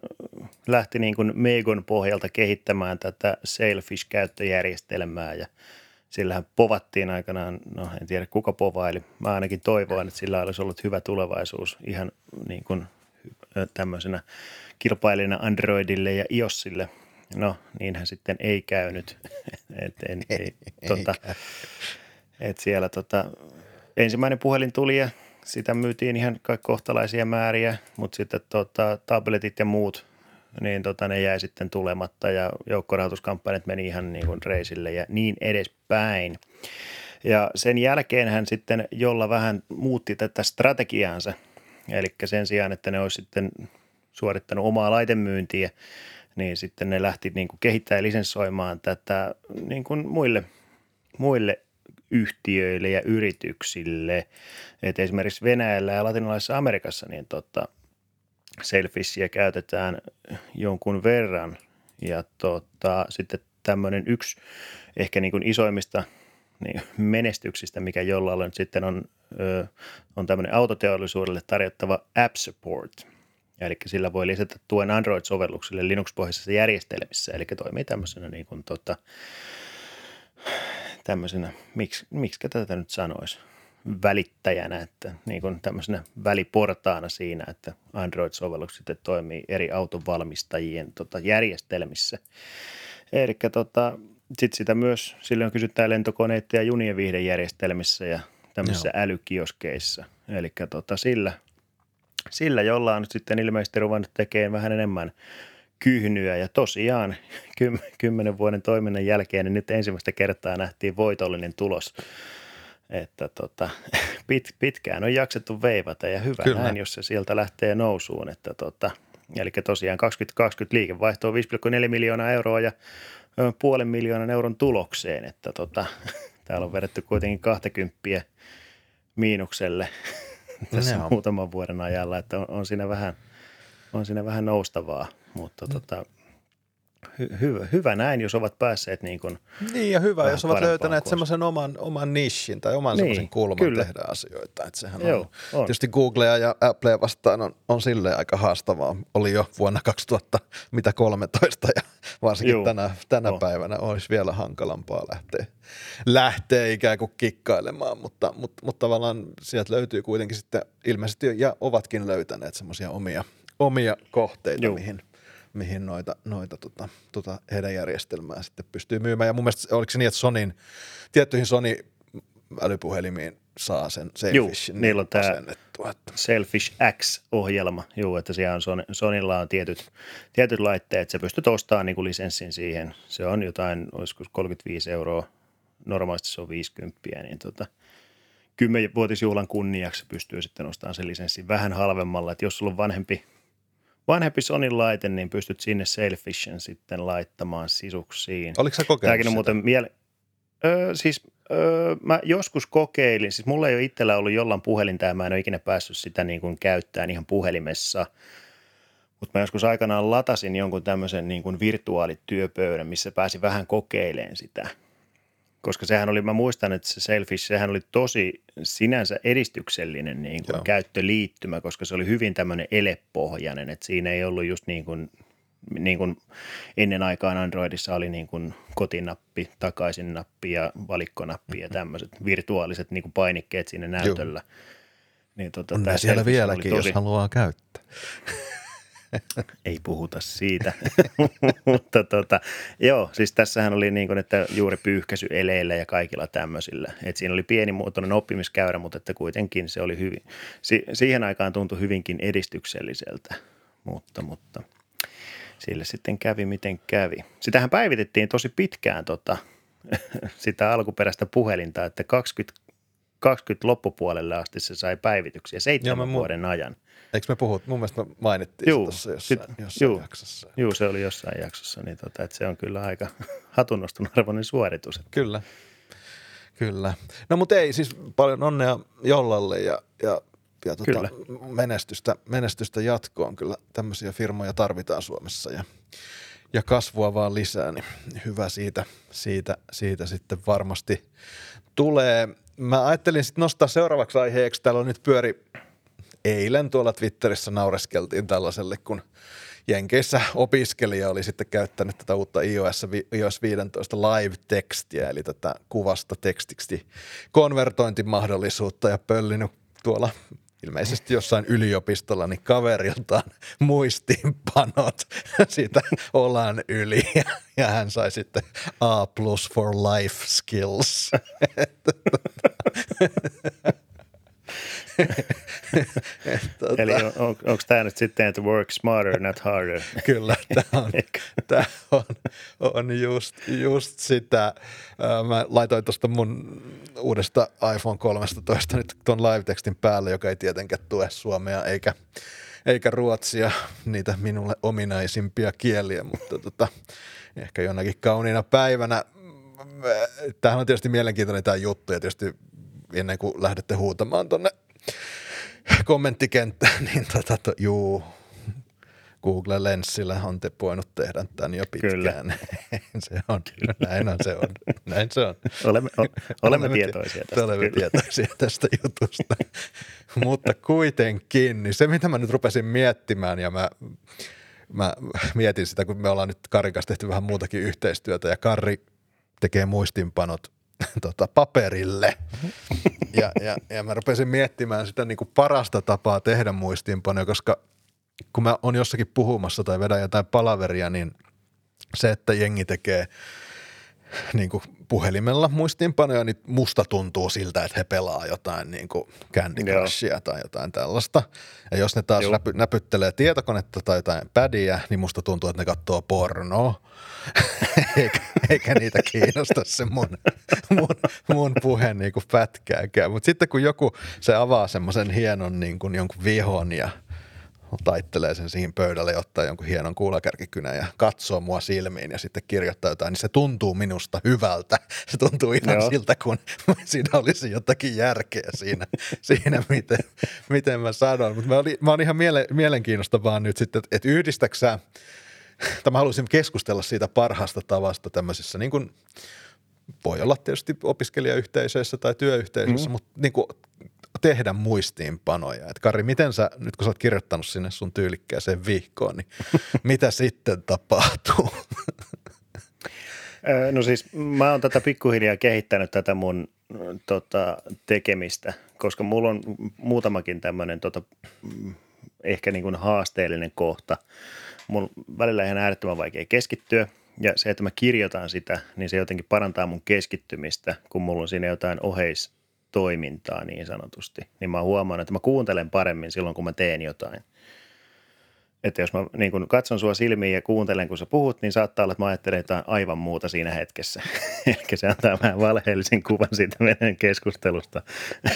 lähti niin kuin Megon pohjalta kehittämään tätä Sailfish-käyttöjärjestelmää ja sillähän povattiin aikanaan, no en tiedä kuka povaili. Mä ainakin toivoin, että sillä olisi ollut hyvä tulevaisuus ihan niin kuin tämmöisenä kilpailijana Androidille ja iOSille. No, niinhän sitten ei käynyt. et, en, ei, tota, et siellä tota, ensimmäinen puhelin tuli ja sitä myytiin ihan kohtalaisia määriä, mutta sitten tota, tabletit ja muut niin tota, ne jäi sitten tulematta ja joukkorahoituskampanjat meni ihan niin kuin reisille ja niin edespäin. Ja sen jälkeen hän sitten jolla vähän muutti tätä strategiaansa, eli sen sijaan, että ne olisi sitten suorittanut omaa laitemyyntiä, niin sitten ne lähti niin kuin kehittämään ja lisenssoimaan tätä niin kuin muille, muille yhtiöille ja yrityksille. Et esimerkiksi Venäjällä ja latinalaisessa Amerikassa niin tota, selfishia käytetään jonkun verran. Ja tota, sitten tämmöinen yksi ehkä niin kuin isoimmista niin menestyksistä, mikä jollain nyt sitten on, on tämmöinen autoteollisuudelle tarjottava App Support. Eli sillä voi lisätä tuen Android-sovelluksille Linux-pohjaisissa järjestelmissä, eli toimii tämmöisenä niin kuin tota, tämmöisenä, miksi, miksi tätä nyt sanoisi, välittäjänä, että niin kuin tämmöisenä väliportaana siinä, että Android-sovellukset sitten toimii eri autonvalmistajien tota, järjestelmissä. Eli tota, sitten sitä myös silloin kysytään lentokoneiden ja junien viihdejärjestelmissä ja tämmöisissä Joo. älykioskeissa. Eli tota, sillä, sillä jolla on nyt sitten ilmeisesti ruvennut tekemään vähän enemmän kyhnyä. Ja tosiaan kymmenen vuoden toiminnan jälkeen niin nyt ensimmäistä kertaa nähtiin voitollinen tulos – että tota, pit, pitkään on jaksettu veivata ja hyvä Kyllä. näin, jos se sieltä lähtee nousuun. Että tota, eli tosiaan 2020 liikevaihto on 5,4 miljoonaa euroa ja puolen miljoonan euron tulokseen, että tota, täällä on vedetty kuitenkin 20 miinukselle tässä no. muutaman vuoden ajalla, että on, on, siinä vähän, on siinä vähän noustavaa, mutta mm. tota, hy, hyvä, hyvä näin, jos ovat päässeet niin kuin Niin ja hyvä, jos ovat löytäneet semmoisen oman, oman nishin tai oman niin, semmoisen kulman kyllä. tehdä asioita. Että sehän Joo, on, on. Tietysti Googlea ja Applea vastaan on, on silleen aika haastavaa. Oli jo vuonna 2013 ja varsinkin Joo, tänä, tänä päivänä olisi vielä hankalampaa lähteä, lähteä ikään kuin kikkailemaan, mutta, mutta, mutta tavallaan sieltä löytyy kuitenkin sitten ilmeisesti ja ovatkin löytäneet semmoisia omia, omia kohteita, Joo. mihin – mihin noita, noita tota, tota heidän järjestelmää sitten pystyy myymään. Ja mun mielestä oliko se niin, että Sonin, tiettyihin Sony älypuhelimiin saa sen Selfishin Juu, niillä on tämä Selfish X-ohjelma, Juu, että siellä on Sony, Sonilla on tietyt, tietyt laitteet, sä pystyt ostamaan niin kuin lisenssin siihen. Se on jotain, olisiko 35 euroa, normaalisti se on 50, niin tota, kymmenvuotisjuhlan kunniaksi pystyy sitten ostamaan sen lisenssin vähän halvemmalla, että jos sulla on vanhempi vanhempi Sonin laite, niin pystyt sinne Selfishin sitten laittamaan sisuksiin. Oliko sä kokeillut Tämäkin on muuten miele- öö, siis öö, mä joskus kokeilin, siis mulla ei ole itsellä ollut jollain puhelinta ja mä en ole ikinä päässyt sitä niin kuin käyttämään ihan puhelimessa. Mutta mä joskus aikanaan latasin jonkun tämmöisen niin kuin virtuaalityöpöydän, missä pääsi vähän kokeileen sitä – koska sehän oli, mä muistan, että se Selfish, sehän oli tosi sinänsä edistyksellinen niin kuin käyttöliittymä, koska se oli hyvin tämmöinen elepohjainen, että siinä ei ollut just niin kuin, niin kuin ennen aikaan Androidissa oli niin kuin kotinappi, takaisin nappi ja valikkonappi ja tämmöiset virtuaaliset niin kuin painikkeet siinä näytöllä. Niin tota, on siellä vieläkin, tosi... jos haluaa käyttää. Ei puhuta siitä, mutta tota, joo, siis tässähän oli niin kuin, että juuri eleillä ja kaikilla tämmöisillä. Et siinä oli pienimuotoinen oppimiskäyrä, mutta että kuitenkin se oli hyvin, si- siihen aikaan tuntui hyvinkin edistykselliseltä, mutta, mutta sille sitten kävi miten kävi. Sitähän päivitettiin tosi pitkään tota, sitä alkuperäistä puhelinta, että 20 20 loppupuolelle asti se sai päivityksiä seitsemän Joo, vuoden ajan. Eikö me puhut, mun mielestä me mainittiin juu, tuossa jossain, sit, jossain juu, jaksossa. Joo, se oli jossain jaksossa, niin tota, että se on kyllä aika hatunnoston arvoinen suoritus. Että. Kyllä, kyllä. No mutta ei, siis paljon onnea Jollalle ja, ja, ja tota, menestystä, menestystä jatkoon. Kyllä tämmöisiä firmoja tarvitaan Suomessa ja, ja kasvua vaan lisää, niin hyvä siitä, siitä, siitä sitten varmasti tulee. Mä ajattelin sitten nostaa seuraavaksi aiheeksi, täällä on nyt pyöri eilen tuolla Twitterissä naureskeltiin tällaiselle, kun Jenkeissä opiskelija oli sitten käyttänyt tätä uutta iOS, iOS 15 live-tekstiä, eli tätä kuvasta tekstiksi konvertointimahdollisuutta ja pöllinyt tuolla ilmeisesti jossain yliopistolla, niin kaveriltaan muistiinpanot siitä olan yli. Ja hän sai sitten A plus for life skills. tota, Eli on, on, onko tämä nyt sitten, että work smarter, not harder? Kyllä, tämä on, on, on just, just sitä. Mä laitoin tuosta mun uudesta iPhone 13 nyt tuon live-tekstin päälle, joka ei tietenkään tue suomea eikä, eikä ruotsia, niitä minulle ominaisimpia kieliä, mutta tota, ehkä jonakin kauniina päivänä. Tämähän on tietysti mielenkiintoinen tämä juttu ja tietysti ennen kuin lähdette huutamaan tuonne kommenttikenttään, niin tota, to, juu, Google Lensillä on te voinut tehdä tämän jo pitkään. Kyllä. se on, näin on se on. Näin se on. Olemme, o, olemme, olemme tietoisia tästä. Olemme kyllä. tietoisia tästä jutusta. Mutta kuitenkin, niin se mitä mä nyt rupesin miettimään ja mä, mä mietin sitä, kun me ollaan nyt Karin kanssa tehty vähän muutakin yhteistyötä ja Karri tekee muistinpanot tota, paperille. Ja, ja, ja mä rupesin miettimään sitä niin kuin parasta tapaa tehdä muistiinpanoja, koska kun mä oon jossakin puhumassa tai vedän jotain palaveria, niin se, että jengi tekee niin kuin puhelimella muistiinpanoja, niin musta tuntuu siltä, että he pelaa jotain niin kuin Candy Crushia tai jotain tällaista. Ja jos ne taas näpy, näpyttelee tietokonetta tai jotain pädiä, niin musta tuntuu, että ne katsoo pornoa. eikä, eikä, niitä kiinnosta se mun, mun, mun puhe niin kuin pätkääkään. Mutta sitten kun joku se avaa semmoisen hienon niin kuin jonkun vihon ja – taittelee sen siihen pöydälle ja ottaa jonkun hienon kuulakärkikynän ja katsoo mua silmiin ja sitten kirjoittaa jotain, niin se tuntuu minusta hyvältä. Se tuntuu ihan Joo. siltä, kun siinä olisi jotakin järkeä siinä, siinä miten, miten mä sanon. Mutta mä, mä oon ihan miele, mielenkiinnosta vaan nyt sitten, että, että yhdistäksä, tai mä haluaisin keskustella siitä parhaasta tavasta tämmöisissä niin kuin, voi olla tietysti opiskelijayhteisöissä tai työyhteisöissä, mm. mutta niin kuin tehdä muistiinpanoja. Et Kari, miten sä, nyt kun sä oot kirjoittanut sinne sun tyylikkääseen vihkoon, niin mitä sitten tapahtuu? No siis mä oon tätä pikkuhiljaa kehittänyt tätä mun tota, tekemistä, koska mulla on muutamakin tämmöinen tota, ehkä niin kuin haasteellinen kohta. Mun välillä ihan äärettömän vaikea keskittyä ja se, että mä kirjoitan sitä, niin se jotenkin parantaa mun keskittymistä, kun mulla on siinä jotain oheis, toimintaa niin sanotusti, niin mä huomaan, että mä kuuntelen paremmin silloin, kun mä teen jotain. Että jos mä niin kun katson sua silmiin ja kuuntelen, kun sä puhut, niin saattaa olla, että mä ajattelen jotain aivan muuta siinä hetkessä. Eli se antaa vähän valheellisen kuvan siitä meidän keskustelusta.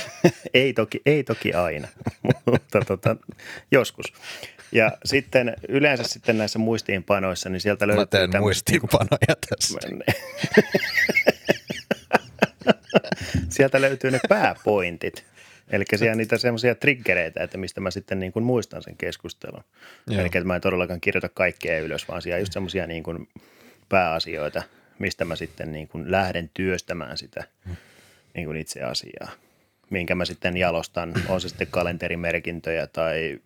ei, toki, ei toki aina, mutta tota, joskus. Ja sitten yleensä sitten näissä muistiinpanoissa, niin sieltä löytyy... Mä teen muistiinpanoja tässä. Sieltä löytyy ne pääpointit. Eli siellä on niitä semmoisia triggereitä, että mistä mä sitten niin kuin muistan sen keskustelun. Eli että mä en todellakaan kirjoita kaikkea ylös, vaan siellä on just semmoisia niin kuin pääasioita, mistä mä sitten niin kuin lähden työstämään sitä niin kuin itse asiaa. Minkä mä sitten jalostan, on se sitten kalenterimerkintöjä tai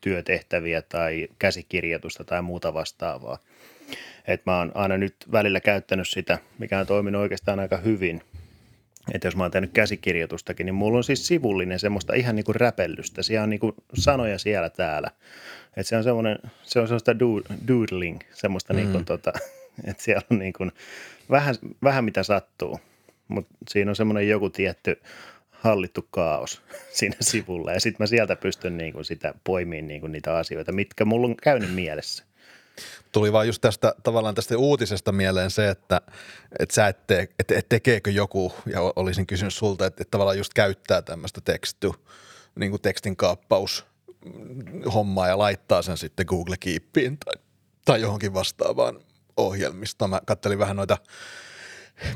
työtehtäviä tai käsikirjoitusta tai muuta vastaavaa. Et mä oon aina nyt välillä käyttänyt sitä, mikä on toiminut oikeastaan aika hyvin. Että jos mä oon tehnyt käsikirjoitustakin, niin mulla on siis sivullinen semmoista ihan niin kuin räpellystä. Siellä on niin kuin sanoja siellä täällä. Että se on semmoinen, se on semmoista doodling, semmoista mm. niin kuin tota, että siellä on niin kuin vähän, vähän mitä sattuu. Mutta siinä on semmoinen joku tietty hallittu kaos siinä sivulla. Ja sitten mä sieltä pystyn niin kuin sitä poimiin niin kuin niitä asioita, mitkä mulla on käynyt mielessä. Tuli vaan just tästä tavallaan tästä uutisesta mieleen se, että, että sä et, tee, että, että tekeekö joku, ja olisin kysynyt sulta, että, että tavallaan just käyttää tämmöistä teksty, niin kuin tekstin kaappaus hommaa ja laittaa sen sitten Google Keepiin tai, tai johonkin vastaavaan ohjelmistoon. Mä kattelin vähän noita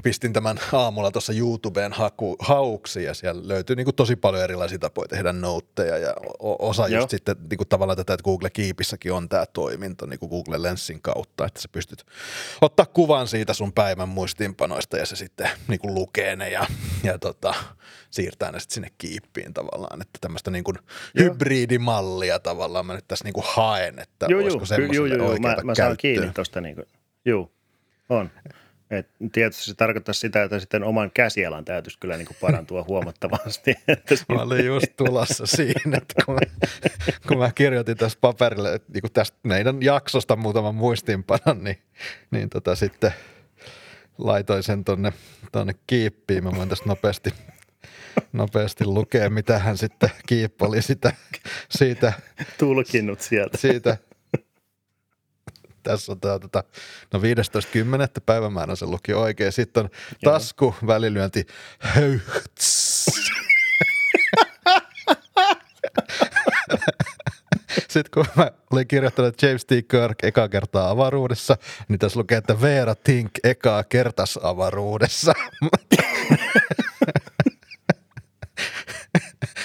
pistin tämän aamulla tuossa YouTubeen haku, hauksi ja siellä löytyy niin kuin tosi paljon erilaisia tapoja tehdä noutteja ja osa Joo. just sitten niin kuin tavallaan tätä, että Google Keepissäkin on tämä toiminto niin kuin Google Lensin kautta, että sä pystyt ottaa kuvan siitä sun päivän muistiinpanoista ja se sitten niin kuin lukee ne ja, ja tota, siirtää ne sitten sinne Keepiin tavallaan, että tämmöistä niin kuin hybridimallia tavallaan mä nyt tässä niin kuin haen, että joo, olisiko semmoiselle joo, joo, mä, mä saan kiinni tuosta niin kuin, joo, on. Et tietysti se tarkoittaa sitä, että sitten oman käsialan täytyisi kyllä niin kuin parantua huomattavasti. Että mä olin just tulossa siinä, että kun mä, kun mä kirjoitin tästä paperille, niin kuin tästä meidän jaksosta muutaman muistiinpanon, niin, niin tota sitten laitoin sen tonne, tonne kiippiin. Mä voin tästä nopeasti, nopeasti lukea, mitä hän sitten Kiippo oli sitä, siitä. Tulkinnut sieltä. Siitä tässä on tämä, tota, no 15.10. päivämäärä se luki oikein. Sitten on tasku, välilyönti, höyhts. Sitten kun mä olin kirjoittanut James T. Kirk eka kertaa avaruudessa, niin tässä lukee, että Veera Tink eka kertas avaruudessa.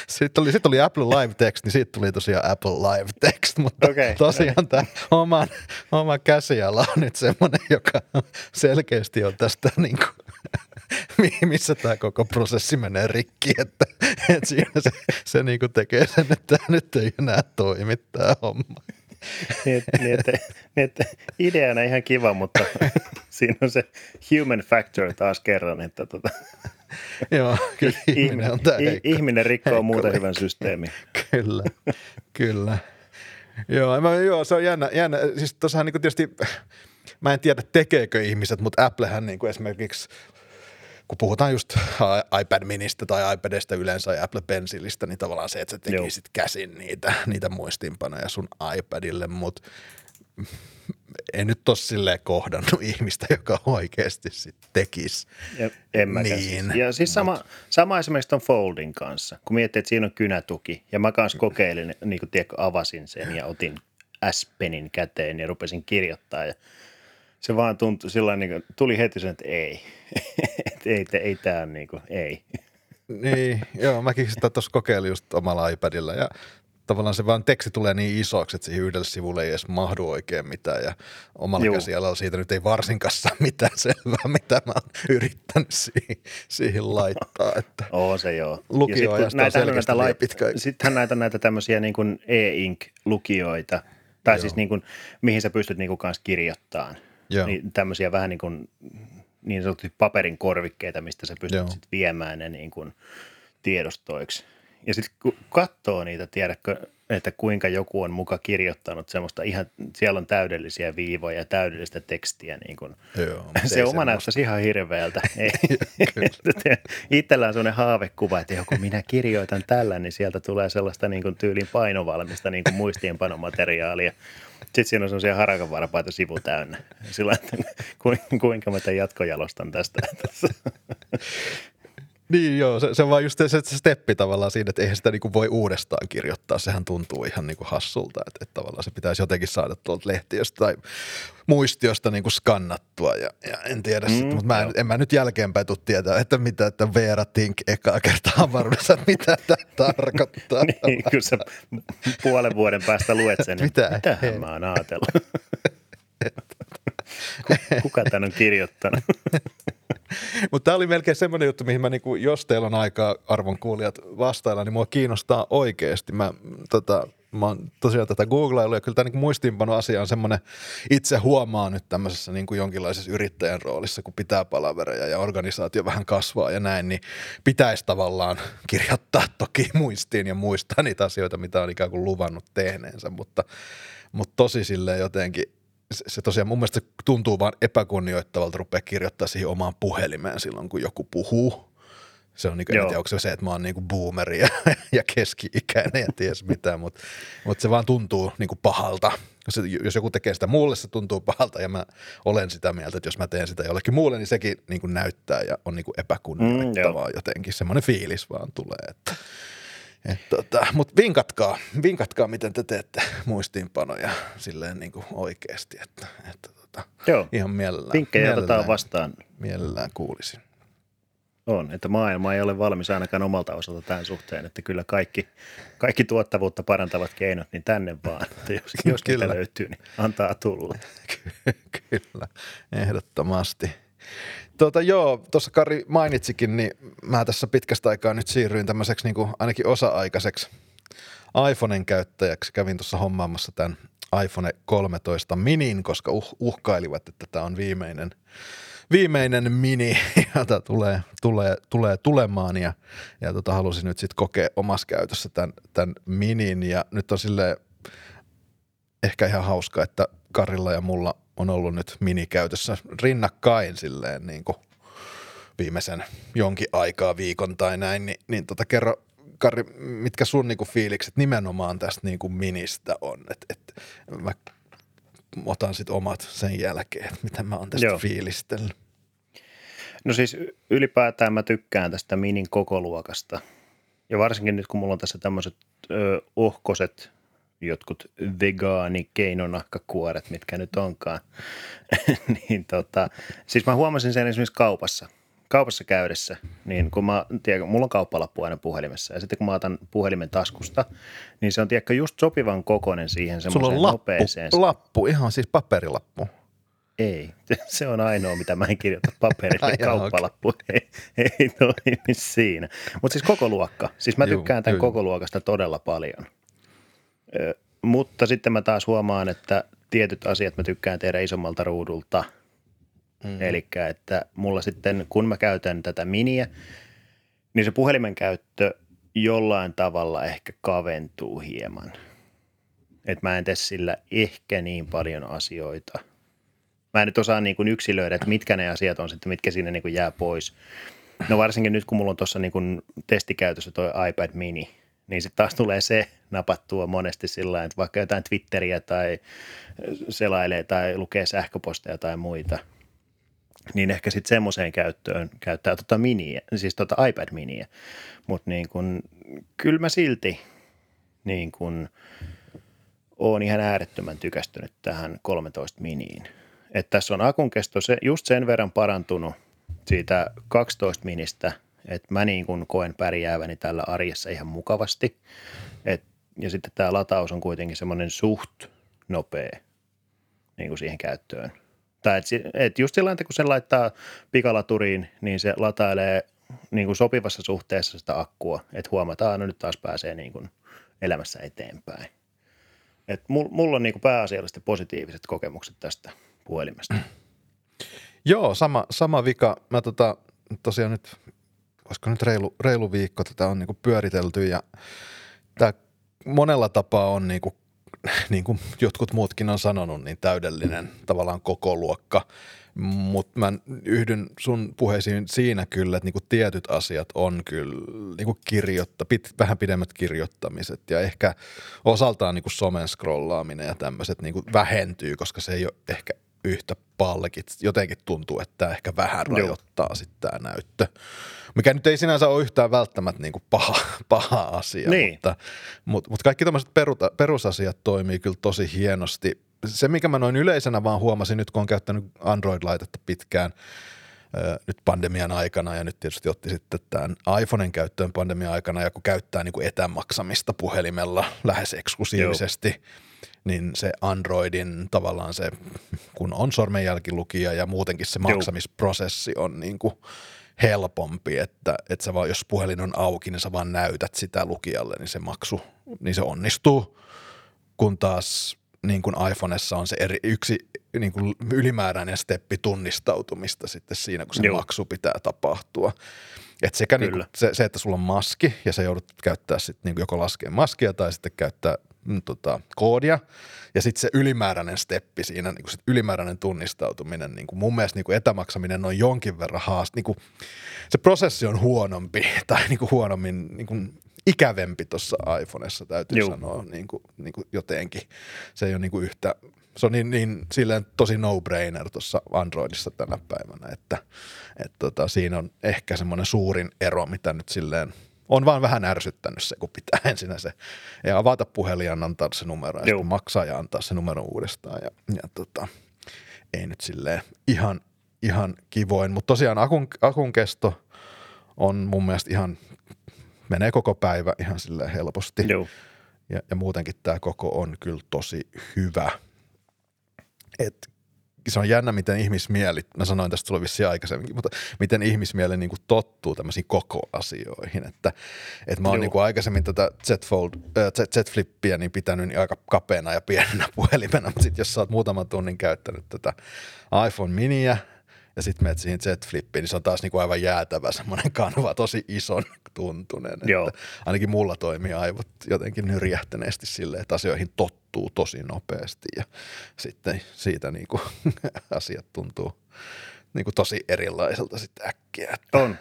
Sitten oli, sitten oli Apple Live Text, niin siitä tuli tosiaan Apple Live Text, mutta okay, tosiaan tämä oma, oma käsiala on nyt semmoinen, joka selkeästi on tästä niin kuin, missä tämä koko prosessi menee rikki, että, että siinä se, se niin kuin tekee sen, että tämä nyt ei enää toimi tämä homma. Niin, niin, että, niin, että ideana ihan kiva, mutta siinä on se human factor taas kerran, että tota, Joo, kyllä ihminen on tämä Ihminen rikkoo heikko, muuten hyvän systeemin. kyllä, kyllä. joo, mä, joo, se on jännä. jännä. Siis tossahan niin tietysti, mä en tiedä tekeekö ihmiset, mutta Applehän niin kuin esimerkiksi kun puhutaan just iPad ministä tai iPadista yleensä ja Apple Pencilistä, niin tavallaan se, että sä tekisit Joo. käsin niitä, niitä muistiinpanoja sun iPadille, mutta en nyt ole silleen kohdannut ihmistä, joka oikeasti sitten tekisi. Ja, en mä niin. Siis. Ja siis sama, sama esimerkiksi ton Foldin kanssa, kun miettii, että siinä on kynätuki, ja mä kanssa kokeilin, niin kuin tiedätkö, avasin sen ja otin S-penin käteen ja rupesin kirjoittaa ja se vaan tuntui sillä niin kuin, tuli heti sen, että ei, että ei, ei, ei tämä niin kuin, ei. Niin, joo, mäkin sitä tuossa kokeilin just omalla iPadilla ja tavallaan se vaan teksti tulee niin isoksi, että siihen yhdelle sivulle ei edes mahdu oikein mitään ja omalla käsialalla siitä nyt ei varsinkaan saa mitään selvää, mitä mä oon yrittänyt siihen, siihen laittaa. Että Oo se joo. Lukioajasta on selkeästi näitä lait- pitkä. Sittenhän näitä, näitä tämmöisiä niin kuin e-ink-lukioita, tai joo. siis niin kuin, mihin sä pystyt niin kuin kanssa kirjoittamaan. Joo. Niin tämmöisiä vähän niin kuin niin sanotusti paperin korvikkeita, mistä sä pystyt sit viemään ne niin kuin tiedostoiksi. Ja sitten kun katsoo niitä, tiedätkö, että kuinka joku on muka kirjoittanut semmoista ihan, siellä on täydellisiä viivoja ja täydellistä tekstiä. Niin kun, Joo, se oma näyttäisi ihan hirveältä. Itsellä on semmoinen haavekuva, että joku minä kirjoitan tällä, niin sieltä tulee sellaista niin kuin tyylin painovalmista niin kuin muistiinpanomateriaalia. Sitten siinä on semmoisia harakanvarpaita sivu täynnä. Sillä että kuinka mä tämän jatkojalostan tästä. Niin joo, se, se on vaan just se, se steppi tavallaan siinä, että eihän sitä niinku voi uudestaan kirjoittaa. Sehän tuntuu ihan niinku hassulta, että, että tavallaan se pitäisi jotenkin saada tuolta lehtiöstä tai muistiosta niinku skannattua. Ja, ja en tiedä mm, sitten, mutta mä en, en, mä nyt jälkeenpäin tule tietää, että mitä että Veera Tink ekaa kertaa että mitä tämä tarkoittaa. niin, kun sä puolen vuoden päästä luet sen, mitä mitähän mä oon ajatellut. Kuka tämän on kirjoittanut? Mutta tämä oli melkein semmoinen juttu, mihin mä, niinku, jos teillä on aikaa arvon kuulijat vastailla, niin mua kiinnostaa oikeasti. Mä, tota, mä oon tosiaan tätä googlailu ja kyllä tämä niinku muistiinpano asia on semmoinen, itse huomaa nyt tämmöisessä niinku jonkinlaisessa yrittäjän roolissa, kun pitää palavereja ja organisaatio vähän kasvaa ja näin, niin pitäisi tavallaan kirjoittaa toki muistiin ja muistaa niitä asioita, mitä on ikään kuin luvannut tehneensä, mutta, mutta tosi silleen jotenkin se, se tosiaan mun mielestä se tuntuu vaan epäkunnioittavalta rupea kirjoittaa siihen omaan puhelimeen silloin, kun joku puhuu. Se on niin kuin, en tiedä, onko se se, että mä oon niin kuin boomeri ja, ja keski-ikäinen ja ties mitä, mutta, mutta se vaan tuntuu niin kuin pahalta. Jos, jos joku tekee sitä muulle, se tuntuu pahalta ja mä olen sitä mieltä, että jos mä teen sitä jollekin muulle, niin sekin niin kuin näyttää ja on niin kuin epäkunnioittavaa mm, jotenkin. Semmoinen fiilis vaan tulee, että – tota, Mutta vinkatkaa, vinkatkaa, miten te teette muistiinpanoja silleen niin kuin oikeasti, että, että tota, Joo. ihan mielellään. Vinkkejä otetaan vastaan. Mielellään kuulisin. On, että maailma ei ole valmis ainakaan omalta osalta tämän suhteen, että kyllä kaikki, kaikki tuottavuutta parantavat keinot, niin tänne vaan. Että jos, jos kyllä. löytyy, niin antaa tulla. kyllä, ehdottomasti. Tuota, joo, tuossa Kari mainitsikin, niin mä tässä pitkästä aikaa nyt siirryin tämmöiseksi niin kuin ainakin osa-aikaiseksi iPhoneen käyttäjäksi. Kävin tuossa hommaamassa tämän iPhone 13 minin, koska uh, uhkailivat, että tämä on viimeinen, viimeinen mini, jota tulee, tulee, tulee tulemaan ja, ja tota, halusin nyt sitten kokea omassa käytössä tämän, tämän minin ja nyt on sille ehkä ihan hauska, että Karilla ja mulla on ollut nyt minikäytössä rinnakkain silleen niin kuin viimeisen jonkin aikaa, viikon tai näin, niin, niin tota, kerro Kari, mitkä sun niinku fiilikset nimenomaan tästä niinku ministä on? Et, et, mä otan sitten omat sen jälkeen, että mitä mä oon tästä Joo. fiilistellyt. No siis ylipäätään mä tykkään tästä minin kokoluokasta. Ja varsinkin nyt, kun mulla on tässä tämmöiset ohkoset jotkut vegaani keinonahkakuoret, mitkä nyt onkaan. niin tota, siis mä huomasin sen esimerkiksi kaupassa. Kaupassa käydessä, niin kun mä, tiedän, mulla on kauppalappu aina puhelimessa, ja sitten kun mä otan puhelimen taskusta, niin se on tiedätkö, just sopivan kokoinen siihen semmoiseen Sulla on lappu, nopeeseen. lappu, ihan siis paperilappu. Ei, se on ainoa, mitä mä en kirjoita paperille, kauppalappu ei, ei toimi siinä. Mutta siis koko luokka, siis mä tykkään Juu, tämän koko luokasta todella paljon – mutta sitten mä taas huomaan, että tietyt asiat mä tykkään tehdä isommalta ruudulta. Mm. Eli että mulla sitten, kun mä käytän tätä miniä, niin se puhelimen käyttö jollain tavalla ehkä kaventuu hieman. että mä en tee sillä ehkä niin paljon asioita. Mä en nyt osaa niin kuin yksilöidä, että mitkä ne asiat on sitten, mitkä siinä niin kuin jää pois. No varsinkin nyt, kun mulla on tuossa niin testikäytössä tuo iPad mini, niin sitten taas tulee se napattua monesti sillä että vaikka jotain Twitteriä tai selailee tai lukee sähköposteja tai muita, niin ehkä sitten semmoiseen käyttöön käyttää tota miniä, siis tota iPad miniä. Mutta niin kun, kyllä mä silti niin kun, oon ihan äärettömän tykästynyt tähän 13 miniin. Että tässä on akun kesto se, just sen verran parantunut siitä 12 ministä, että mä niin kun koen pärjääväni tällä arjessa ihan mukavasti. Et, ja sitten tämä lataus on kuitenkin semmoinen suht nopea niin kuin siihen käyttöön. Tai et, et just sillä kun sen laittaa pikalaturiin, niin se latailee niin kuin sopivassa suhteessa sitä akkua, että huomataan, että nyt taas pääsee niin kuin elämässä eteenpäin. Et mulla on niin kuin pääasiallisesti positiiviset kokemukset tästä puhelimesta. Joo, sama, sama vika. Mä tota, tosiaan nyt, olisiko nyt reilu, reilu viikko tätä on niinku pyöritelty ja tämä monella tapaa on niinku, niin kuin jotkut muutkin on sanonut, niin täydellinen tavallaan koko luokka. Mutta mä yhdyn sun puheisiin siinä kyllä, että niinku tietyt asiat on kyllä niinku kirjoitta, pit, vähän pidemmät kirjoittamiset ja ehkä osaltaan niinku somen scrollaaminen ja tämmöiset niinku vähentyy, koska se ei ole ehkä yhtä palkit. Jotenkin tuntuu, että tämä ehkä vähän rajoittaa sitten tämä näyttö. Mikä nyt ei sinänsä ole yhtään välttämättä niin kuin paha, paha asia, niin. mutta, mutta, mutta kaikki tämmöiset perusasiat toimii kyllä tosi hienosti. Se, mikä mä noin yleisenä vaan huomasin nyt, kun on käyttänyt Android-laitetta pitkään, nyt pandemian aikana ja nyt tietysti otti sitten tämän iPhoneen käyttöön pandemian aikana ja kun käyttää niin kuin etämaksamista puhelimella lähes eksklusiivisesti, Joo niin se Androidin tavallaan se, kun on sormenjälkilukija ja muutenkin se maksamisprosessi on niin kuin helpompi, että, että sä vaan, jos puhelin on auki, niin sä vaan näytät sitä lukijalle, niin se maksu, niin se onnistuu, kun taas niin kuin iPhoneessa on se eri, yksi niin kuin ylimääräinen steppi tunnistautumista sitten siinä, kun se Joo. maksu pitää tapahtua. Et sekä niin kuin se, se, että sulla on maski ja sä joudut käyttää sitten niin kuin joko laskea maskia tai sitten käyttää mm, tota, koodia. Ja sitten se ylimääräinen steppi siinä, niin kuin sit ylimääräinen tunnistautuminen, niin kuin mun mielestä niin kuin etämaksaminen on jonkin verran haast, niin kuin, se prosessi on huonompi tai niin kuin huonommin niin kuin ikävempi tuossa iPhoneessa täytyy Juu. sanoa niin kuin, niin kuin jotenkin. Se ei ole niin kuin yhtä, se on niin, niin silleen tosi no-brainer tuossa Androidissa tänä päivänä, että et tota, siinä on ehkä semmoinen suurin ero, mitä nyt silleen – on vaan vähän ärsyttänyt se, kun pitää ensin se ja avata puhelin ja antaa se numero ja sitten maksaa ja antaa se numero uudestaan ja, ja tota, ei nyt silleen ihan, ihan kivoin, mutta tosiaan akun, akun kesto on mun mielestä ihan, menee koko päivä ihan silleen helposti. Joo. Ja, ja muutenkin tämä koko on kyllä tosi hyvä. Et se on jännä, miten ihmismieli, mä sanoin tästä sulle vissiin aikaisemminkin, mutta miten ihmismieli niin kuin tottuu tämmöisiin koko asioihin. Että, että mä oon niin kuin aikaisemmin tätä Z, Fold, äh, Z Flippiä niin pitänyt niin aika kapeana ja pienenä puhelimena, mutta sitten jos sä oot muutaman tunnin käyttänyt tätä iPhone miniä – ja sitten menet siihen Z-flippiin, niin se on taas niinku aivan jäätävä semmoinen kanva, tosi ison tuntunen. Joo. Että ainakin mulla toimii aivot jotenkin nyrjähtäneesti silleen, että asioihin tottuu tosi nopeasti ja sitten siitä niinku asiat tuntuu niinku tosi erilaiselta sitten äkkiä. Että. On.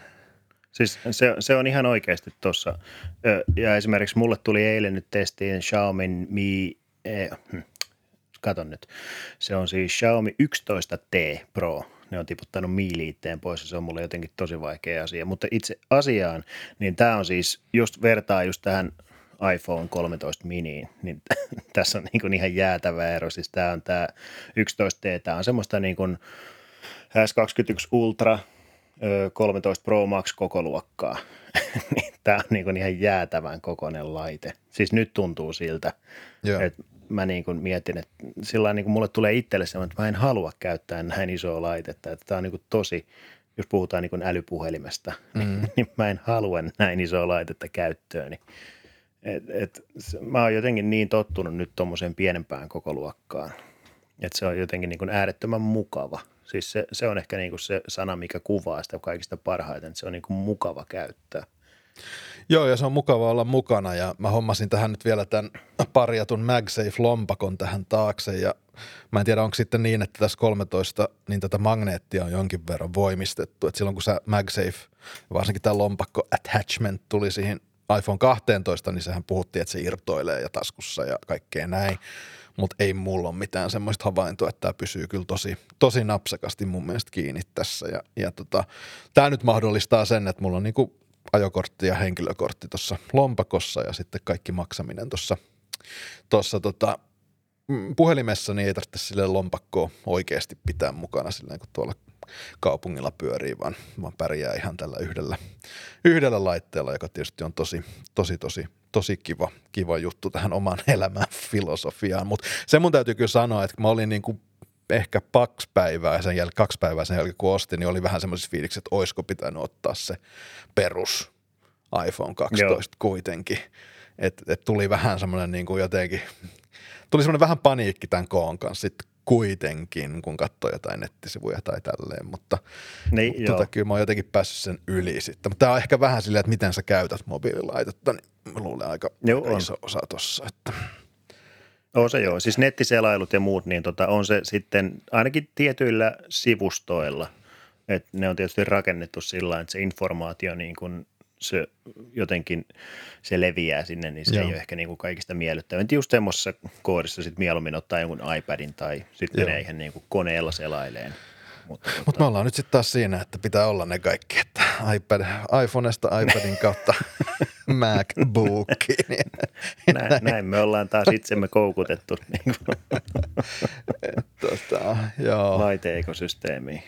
Siis se, se on ihan oikeasti tuossa. Ja esimerkiksi mulle tuli eilen nyt testiin Xiaomi Mi, eh, hm, katon nyt, se on siis Xiaomi 11T Pro ne on tiputtanut miiliitteen pois ja se on mulle jotenkin tosi vaikea asia. Mutta itse asiaan, niin tämä on siis, just vertaa just tähän iPhone 13 miniin, niin tässä on niin kuin ihan jäätävä ero. Siis tämä on tämä 11T, tämä on semmoista niin kuin S21 Ultra, 13 Pro Max koko luokkaa. Niin tämä on niin kuin ihan jäätävän kokoinen laite. Siis nyt tuntuu siltä, Joo. että mä niin kuin mietin, että sillä niin kuin mulle tulee itselle semmoinen, että mä en halua käyttää näin isoa laitetta. Että tämä on niin kuin tosi, jos puhutaan niin kuin älypuhelimesta, mm. niin mä en halua näin isoa laitetta käyttöön. Niin et, et, mä oon jotenkin niin tottunut nyt tuommoiseen pienempään koko luokkaan, että se on jotenkin niin kuin äärettömän mukava. Siis se, se on ehkä niin kuin se sana, mikä kuvaa sitä kaikista parhaiten, että se on niin kuin mukava käyttää. Joo, ja se on mukava olla mukana ja mä hommasin tähän nyt vielä tämän parjatun MagSafe-lompakon tähän taakse ja mä en tiedä, onko sitten niin, että tässä 13 niin tätä magneettia on jonkin verran voimistettu, että silloin kun sä MagSafe, varsinkin tämä lompakko attachment tuli siihen iPhone 12, niin sehän puhuttiin, että se irtoilee ja taskussa ja kaikkea näin, mutta ei mulla ole mitään semmoista havaintoa, että tämä pysyy kyllä tosi, tosi napsakasti mun mielestä kiinni tässä. Ja, ja tota, tämä nyt mahdollistaa sen, että mulla on niinku ajokortti ja henkilökortti tuossa lompakossa ja sitten kaikki maksaminen tuossa tuossa tota, mm, puhelimessa, niin ei tarvitse sille lompakkoa oikeasti pitää mukana silleen, kun tuolla kaupungilla pyörii, vaan, vaan pärjää ihan tällä yhdellä, yhdellä laitteella, joka tietysti on tosi, tosi, tosi, tosi kiva, kiva juttu tähän oman elämän filosofiaan. Mutta se mun täytyy kyllä sanoa, että mä olin niin kuin ehkä kaksi päivää sen jäl- kaksi päivää sen jälkeen, kun ostin, niin oli vähän semmoisessa fiiliksessä, että olisiko pitänyt ottaa se perus iPhone 12 Joo. kuitenkin. Että et tuli vähän semmoinen niin kuin jotenkin, tuli semmoinen vähän paniikki tämän koon kanssa sitten kuitenkin, kun katsoi jotain nettisivuja tai tälleen, mutta, niin, mutta tota, kyllä mä oon jotenkin päässyt sen yli sitten. Mutta tämä on ehkä vähän silleen, että miten sä käytät mobiililaitetta, niin mä luulen aika, joo, aika iso osa tuossa, että – on se joo. Siis nettiselailut ja muut, niin tota, on se sitten ainakin tietyillä sivustoilla. Et ne on tietysti rakennettu sillä että se informaatio niin kun se jotenkin se leviää sinne, niin se Joo. ei ole ehkä niin kuin kaikista miellyttävää. Just semmoisessa koodissa sitten mieluummin ottaa jonkun iPadin tai sitten menee ihan niin kuin koneella selaileen. Mutta tota... Mut me ollaan nyt sitten taas siinä, että pitää olla ne kaikki, että iPad, iPhoneesta iPadin kautta MacBookiin. näin, näin me ollaan taas itsemme koukutettu niin tota, joo. laite-ekosysteemiin.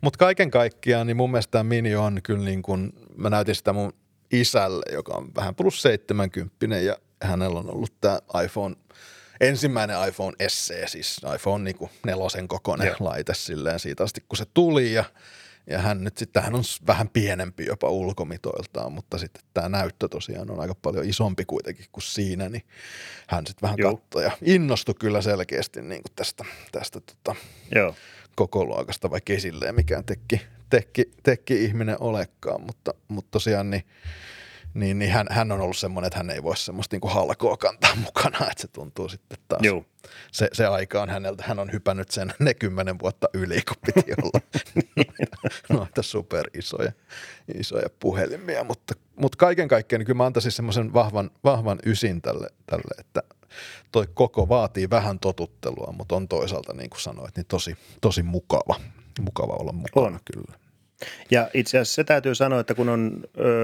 Mutta kaiken kaikkiaan niin mun mielestä tämä Mini on kyllä niin kuin, mä näytin sitä mun isälle, joka on vähän plus 70 ja hänellä on ollut tämä iPhone – ensimmäinen iPhone SE, siis iPhone niin kuin nelosen kokoinen Joo. laite silleen siitä asti, kun se tuli ja, ja hän nyt sitten, hän on vähän pienempi jopa ulkomitoiltaan, mutta sitten tämä näyttö tosiaan on aika paljon isompi kuitenkin kuin siinä, niin hän sitten vähän katsoi ja innostui kyllä selkeästi niin kuin tästä, tästä tota, Joo. koko luokasta, vaikka ei silleen mikään tekki, tekki, tekki ihminen olekaan, mutta, mutta tosiaan niin niin, niin hän, hän on ollut semmoinen, että hän ei voi semmoista niin kuin halkoa kantaa mukana, että se tuntuu sitten taas. Joo. Se, se aika on häneltä, hän on hypännyt sen ne kymmenen vuotta yli, kun piti olla noita super isoja, isoja puhelimia, mutta, mutta kaiken kaikkiaan niin kyllä mä antaisin semmoisen vahvan, vahvan ysin tälle, tälle, että toi koko vaatii vähän totuttelua, mutta on toisaalta niin kuin sanoit, niin tosi, tosi mukava, mukava olla mukana on. kyllä. Ja itse asiassa se täytyy sanoa, että kun on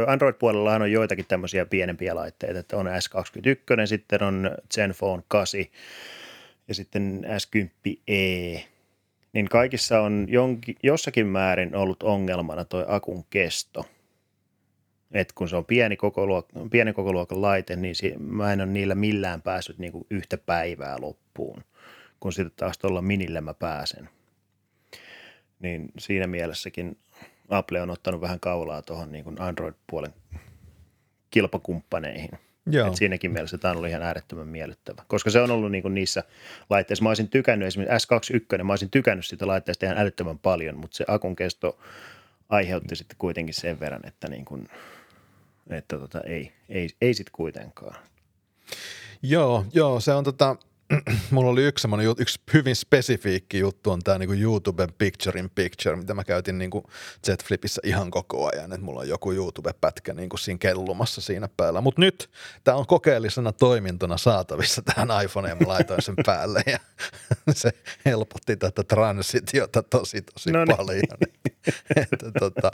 Android-puolellahan on joitakin tämmöisiä pienempiä laitteita, että on S21, sitten on Zenfone 8 ja sitten S10e, niin kaikissa on jonkin, jossakin määrin ollut ongelmana tuo akun kesto. Et kun se on pieni kokoluok- pieni kokoluokan laite, niin si- mä en ole niillä millään päässyt niinku yhtä päivää loppuun, kun sitten taas tuolla minillä mä pääsen. Niin siinä mielessäkin Apple on ottanut vähän kaulaa tuohon niin Android-puolen kilpakumppaneihin. Joo. Et siinäkin mielessä tämä on ollut ihan äärettömän miellyttävä, koska se on ollut niin niissä laitteissa. Mä olisin tykännyt esimerkiksi S21, mä olisin tykännyt sitä laitteesta ihan älyttömän paljon, mutta se akun kesto aiheutti sitten kuitenkin sen verran, että, niin kuin, että tota, ei, ei, ei sitten kuitenkaan. Joo, joo, se on tota, mulla oli yksi semmoinen, yksi hyvin spesifiikki juttu on tämä niinku YouTuben Picture in Picture, mitä mä käytin niinku Z-Flipissä ihan koko ajan, että mulla on joku YouTube-pätkä niinku siinä kellumassa siinä päällä. Mutta nyt tämä on kokeellisena toimintona saatavissa tähän iPhoneen, mä laitoin sen päälle ja se helpotti tätä transitiota tosi tosi no niin. paljon. että, tota,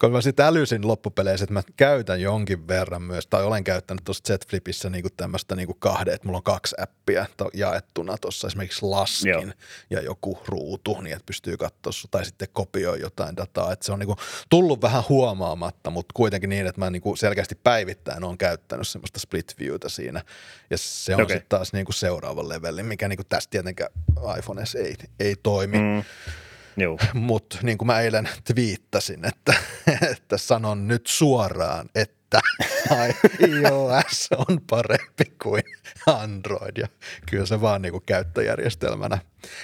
kun mä sitten älysin loppupeleissä, että mä käytän jonkin verran myös, tai olen käyttänyt tuossa Z-Flipissä niinku tämmöistä niinku kahden, että mulla on kaksi appia, jaettuna tuossa esimerkiksi laskin Joo. ja joku ruutu, niin että pystyy katsoa tai sitten kopioi jotain dataa. Että se on niinku tullut vähän huomaamatta, mutta kuitenkin niin, että mä niinku selkeästi päivittäin on käyttänyt semmoista split viewtä siinä. Ja se on okay. sitten taas niinku seuraava leveli, mikä niinku tästä tietenkään iPhoneissa ei, ei toimi. Mm. Mutta niin kuin mä eilen twiittasin, että, että sanon nyt suoraan, että iOS on parempi kuin Android ja kyllä se vaan niin kuin käyttöjärjestelmänä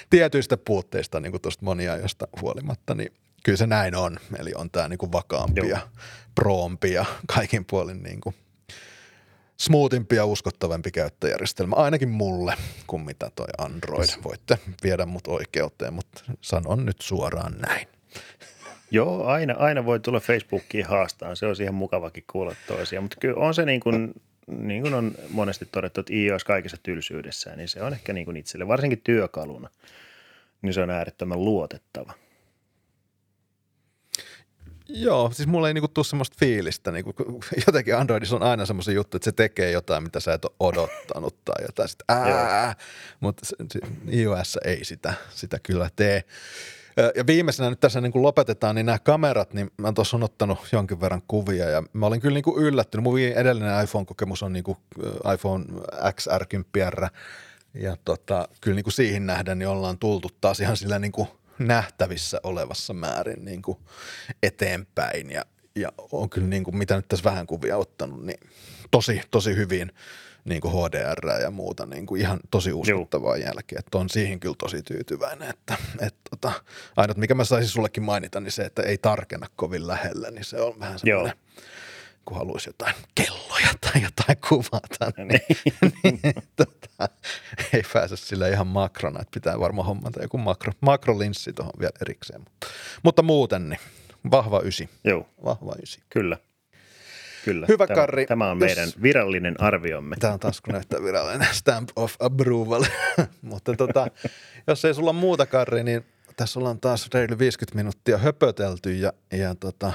tietyistä puutteista niin kuin tuosta monia josta huolimatta, niin kyllä se näin on. Eli on tämä niinku vakaampi Joo. ja proompi ja kaikin puolin niinku smoothimpi ja uskottavampi käyttöjärjestelmä, ainakin mulle, kuin mitä toi Android. Voitte viedä mut oikeuteen, mutta sanon nyt suoraan näin. Joo, aina, aina voi tulla Facebookiin haastaan. Se on ihan mukavakin kuulla toisia, mutta kyllä on se niin kuin, niin kuin on monesti todettu, että iOS kaikessa tylsyydessään, niin se on ehkä niin kuin itselle, varsinkin työkaluna, niin se on äärettömän luotettava. Joo, siis mulla ei niinku tule semmoista fiilistä. Niinku, jotenkin Androidissa on aina semmoisia juttuja, että se tekee jotain, mitä sä et ole odottanut tai jotain. Ää, mutta iOS ei sitä, sitä kyllä tee. Ja viimeisenä nyt tässä niin kuin lopetetaan, niin nämä kamerat, niin mä tuossa on ottanut jonkin verran kuvia ja mä olin kyllä niin kuin yllättynyt. Mun edellinen iPhone-kokemus on niin kuin iPhone XR10R ja tota, kyllä niin kuin siihen nähden niin ollaan tultu taas ihan sillä niin kuin nähtävissä olevassa määrin niin kuin eteenpäin ja, ja on kyllä niin kuin, mitä nyt tässä vähän kuvia ottanut, niin tosi, tosi hyvin niin kuin HDR ja muuta niin kuin ihan tosi uskottavaa Joo. jälkeen. Että on siihen kyllä tosi tyytyväinen. Että, et, tota, ainut mikä mä saisin sullekin mainita, niin se, että ei tarkenna kovin lähellä, niin se on vähän semmoinen, kun haluaisi jotain kelloja tai jotain kuvata, niin, niin tota, ei pääse sillä ihan makrona, että pitää varmaan hommata joku makro, makrolinssi tuohon vielä erikseen. Mutta, mutta muuten niin vahva ysi. Joo. Vahva ysi. Kyllä. Kyllä. Hyvä tämä, Karri. Tämä on meidän jos, virallinen arviomme. Tämä on taas kun näyttää virallinen stamp of approval. Mutta tota, jos ei sulla muuta Karri, niin tässä ollaan taas reilu 50 minuuttia höpötelty ja, ja tota,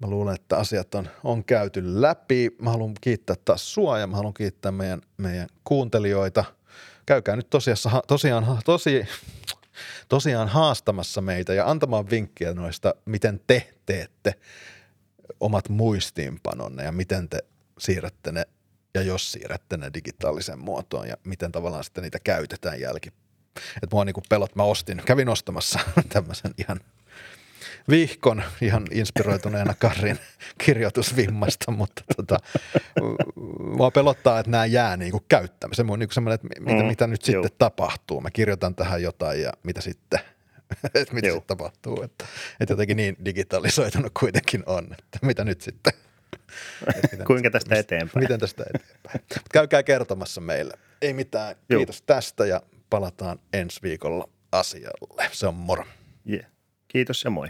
mä luulen, että asiat on, on käyty läpi. Mä haluan kiittää taas sua ja mä haluan kiittää meidän, meidän kuuntelijoita. Käykää nyt tosiaan, tosiaan, tosi, tosiaan haastamassa meitä ja antamaan vinkkiä noista, miten te teette omat muistiinpanonne ja miten te siirrätte ne ja jos siirrätte ne digitaaliseen muotoon ja miten tavallaan sitten niitä käytetään jälki. Että mua niinku pelot, mä ostin, kävin ostamassa tämmöisen ihan vihkon ihan inspiroituneena Karin kirjoitusvimmasta, mutta tota, mua pelottaa, että nämä jää niinku käyttämään. Se on niinku semmoinen, että mitä, mm, mitä nyt sitten Joo. tapahtuu. Mä kirjoitan tähän jotain ja mitä sitten – että mitä sitten tapahtuu. Että, että jotenkin niin digitalisoitunut kuitenkin on, että mitä nyt sitten. Kuinka tästä mistä, eteenpäin? Miten tästä eteenpäin. Käykää kertomassa meille. Ei mitään. Kiitos Joo. tästä ja palataan ensi viikolla asialle. Se on moro. Yeah. Kiitos ja moi.